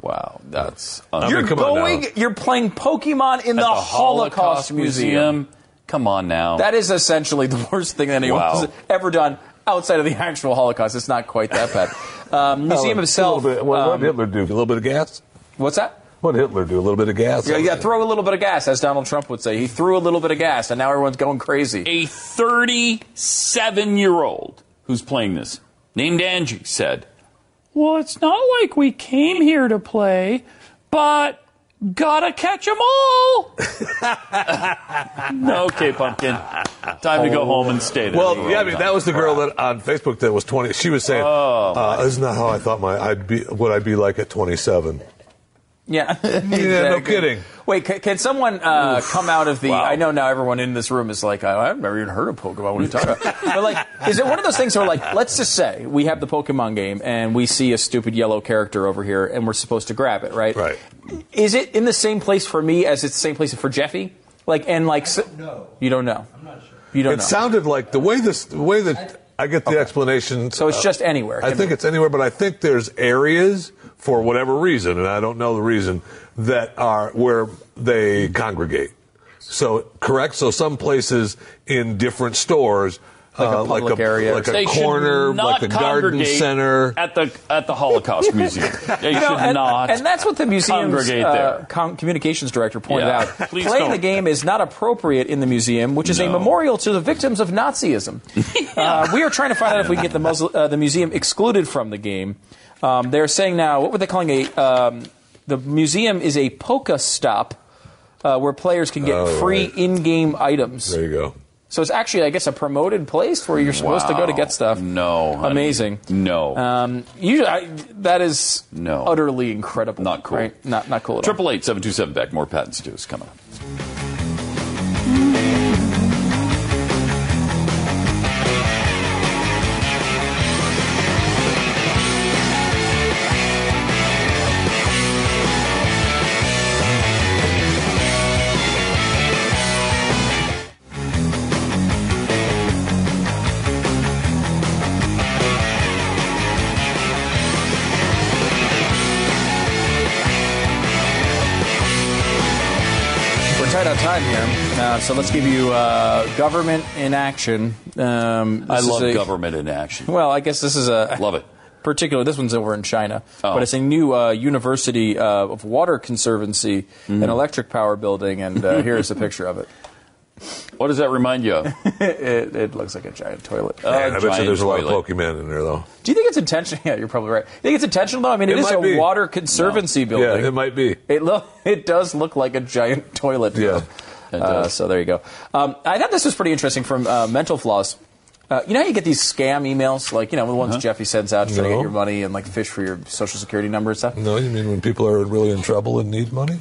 Wow, that's I you're mean, going. You're playing Pokemon in the, At Holocaust, Museum. Come on now. That is essentially the worst thing that anyone Wow. has ever done outside of the actual Holocaust. It's not quite that bad. Um, museum itself. A little bit, what, what um, did Hitler do? A little bit of gas? what's that? What did Hitler do? A little bit of gas? Yeah, yeah, throw a little bit of gas, as Donald Trump would say. He threw a little bit of gas, and now everyone's going crazy. a 37 year old who's playing this, named Angie, said, Well, it's not like we came here to play, but gotta catch 'em all. Okay, pumpkin. Time to go home and stay there. Well, yeah, I mean that was the girl that on Facebook that was twenty. She was saying, Oh, uh, "Isn't that how I thought my I'd be what I'd be like at 27?" Yeah, Yeah, no kidding. Wait, can, can someone uh, come out of the? Wow. I know now everyone in this room is like, I, I've never even heard of Pokemon. What are you talking about? but like, is it one of those things where like, let's just say we have the Pokemon game and we see a stupid yellow character over here and we're supposed to grab it, right? Right. Is it in the same place for me as it's the same place for Jeffy? Like, and like, no. you don't know. I'm not sure. You don't It know. sounded like the way this, the way that I get the explanation. So it's just anywhere. I think it's anywhere, but I think there's areas for whatever reason, and I don't know the reason that are where they congregate. So correct. So some places in different stores, Like a uh, like public a area. like They a corner, like the garden center. at the at the Holocaust Museum. They You know, should and, not. and that's what the museum's congregate uh, there. com- communications director pointed Yeah. out. Please Playing don't. the game is not appropriate in the museum, which is a memorial to the victims of Nazism. uh, we are trying to find out if we can get the, Muslim, uh, the museum excluded from the game. Um, they're saying now, what were they calling a? Um, the museum is a Poke Stop, uh, where players can get Oh, free right. in-game items. There you go. So it's actually, I guess, a promoted place where you're supposed to go to get stuff. No, honey. amazing. No. Um, usually, I, that is No. utterly incredible. Not cool. Right? Not not cool at all. Triple eight seven two seven back. More patents news coming up. Uh, so let's give you uh, government in action. Um, I love a- government in action. Well, I guess this is a Love it. Particular, this one's over in China, Oh. but it's a new uh, University uh, of Water Conservancy Mm-hmm. and electric power building, and uh, here's a picture of it. What does that remind you of? it. It looks like a giant toilet. Uh, Man, I bet you giant there's a lot of. Pokemon in there though. Do you think it's intentional? Yeah, you're probably right. You think it's intentional though? I mean, it It is might a be. water conservancy building. Yeah, it might be. It look it does look like a giant toilet. Yeah. Uh, so there you go. Um, I thought this was pretty interesting from uh, Mental Floss. Uh, you know how you get these scam emails, like you know the ones Uh-huh. Jeffy sends out to try to No. get your money and like fish for your social security number and stuff. No, you mean when people are really in trouble and need money?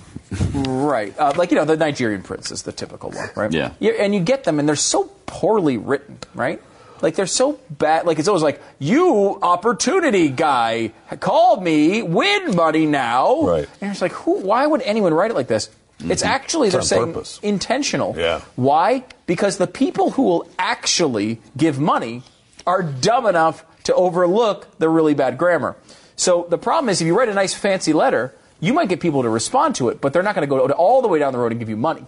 Right. Uh, like, you know, the Nigerian prince is the typical one, right? Yeah. and you get them, and they're so poorly written, right? Like, they're so bad. Like, it's always like, you opportunity guy, call me, win money now. Right. And it's like, who, why would anyone write it like this? It's Mhm. actually, It's they're saying purpose. intentional. Yeah. Why? Because the people who will actually give money are dumb enough to overlook the really bad grammar. So the problem is, if you write a nice fancy letter, you might get people to respond to it, but they're not going to go all the way down the road and give you money.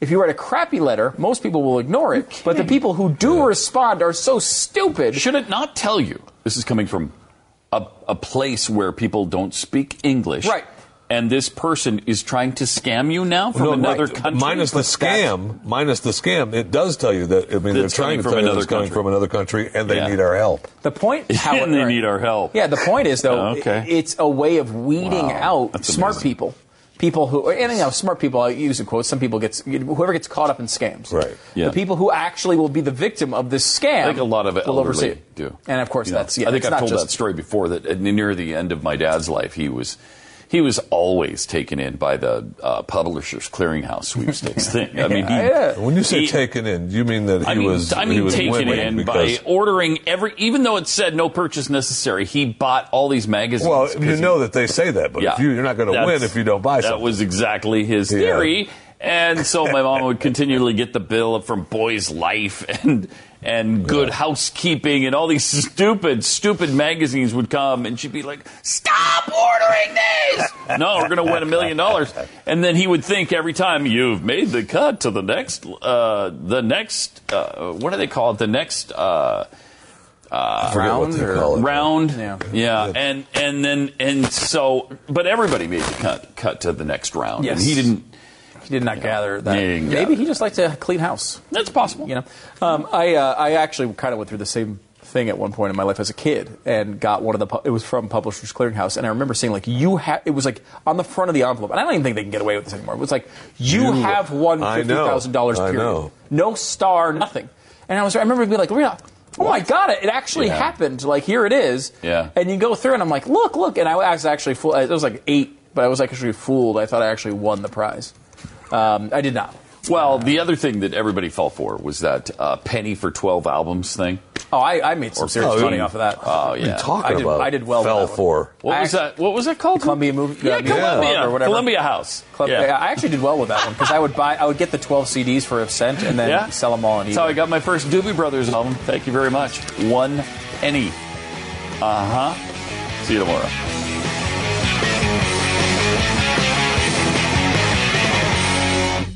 If you write a crappy letter, most people will ignore it. But the people who do respond are so stupid. Should it not tell you? This is coming from a, a place where people don't speak English. Right. And this person is trying to scam you now from No, another right. country. Minus the scam, minus the scam, it does tell you that. I mean, they're trying to from tell you it's coming from another country, and they Yeah. need our help. The point, how and they need our help. Yeah, the point is though, Okay. it's a way of weeding Wow, out that's smart amazing. people, people who, and you know, smart people. I use in quotes. Some people gets whoever gets caught up in scams. Right. Yeah. The people who actually will be the victim of this scam. I think a lot of it will oversee it. do. And of course, You know, that's yeah. I think I've told just, that story before. That near the end of my dad's life, he was he was always taken in by the uh, publishers clearinghouse sweepstakes thing. I mean, he, When you say he- taken in, you mean that he I mean, was I he mean, was taken in because, by ordering every, even though it said no purchase necessary, he bought all these magazines. Well, you he- know that they say that, but if you, you're not going to win if you don't buy That was exactly his Yeah. theory. And so my mom would continually get the bill from Boy's Life and and Good Housekeeping and all these stupid, stupid magazines would come and she'd be like, "Stop ordering these!" no, we're going to win a million dollars. And then he would think every time you've made the cut to the next, uh, the next, uh, what do they call it? The next. Uh, uh, forget what they call it. round, Yeah. yeah, and and then and so, but everybody made the cut cut to the next round, Yes. and he didn't. He did not gather that. He Maybe gather he just liked to clean house. That's possible. You know, um, I uh, I actually kind of went through the same thing at one point in my life as a kid and got one of the. It was from Publishers Clearinghouse, and I remember seeing like you have. It was like on the front of the envelope, and I don't even think they can get away with this anymore. It was like you, You- have won I fifty know. thousand dollars. I Period. know. No star, nothing. And I was I remember being like, "Rita, Oh my God! It, it actually Yeah. happened. Like here it is. Yeah. And you go through, and I'm like, look, look, and I was actually fooled. It was like eight, but I was actually fooled. I thought I actually won the prize. Um, I did not. Well, the other thing that everybody fell for was that uh, penny for twelve albums thing. Oh, I, I made some serious Oh, money off of that. Oh, What are you yeah. talking I did, about? I did well. Fell that one. for. What I was that? What was it called? Columbia movie. Yeah, uh, Columbia, Club or whatever. Columbia House. Club, yeah. yeah, I actually did well with that one because I would buy, I would get the 12 CDs for a cent and then Yeah. sell them all on eBay. That's how I got my first Doobie Brothers album. Thank you very much. One penny. Uh huh. See you tomorrow.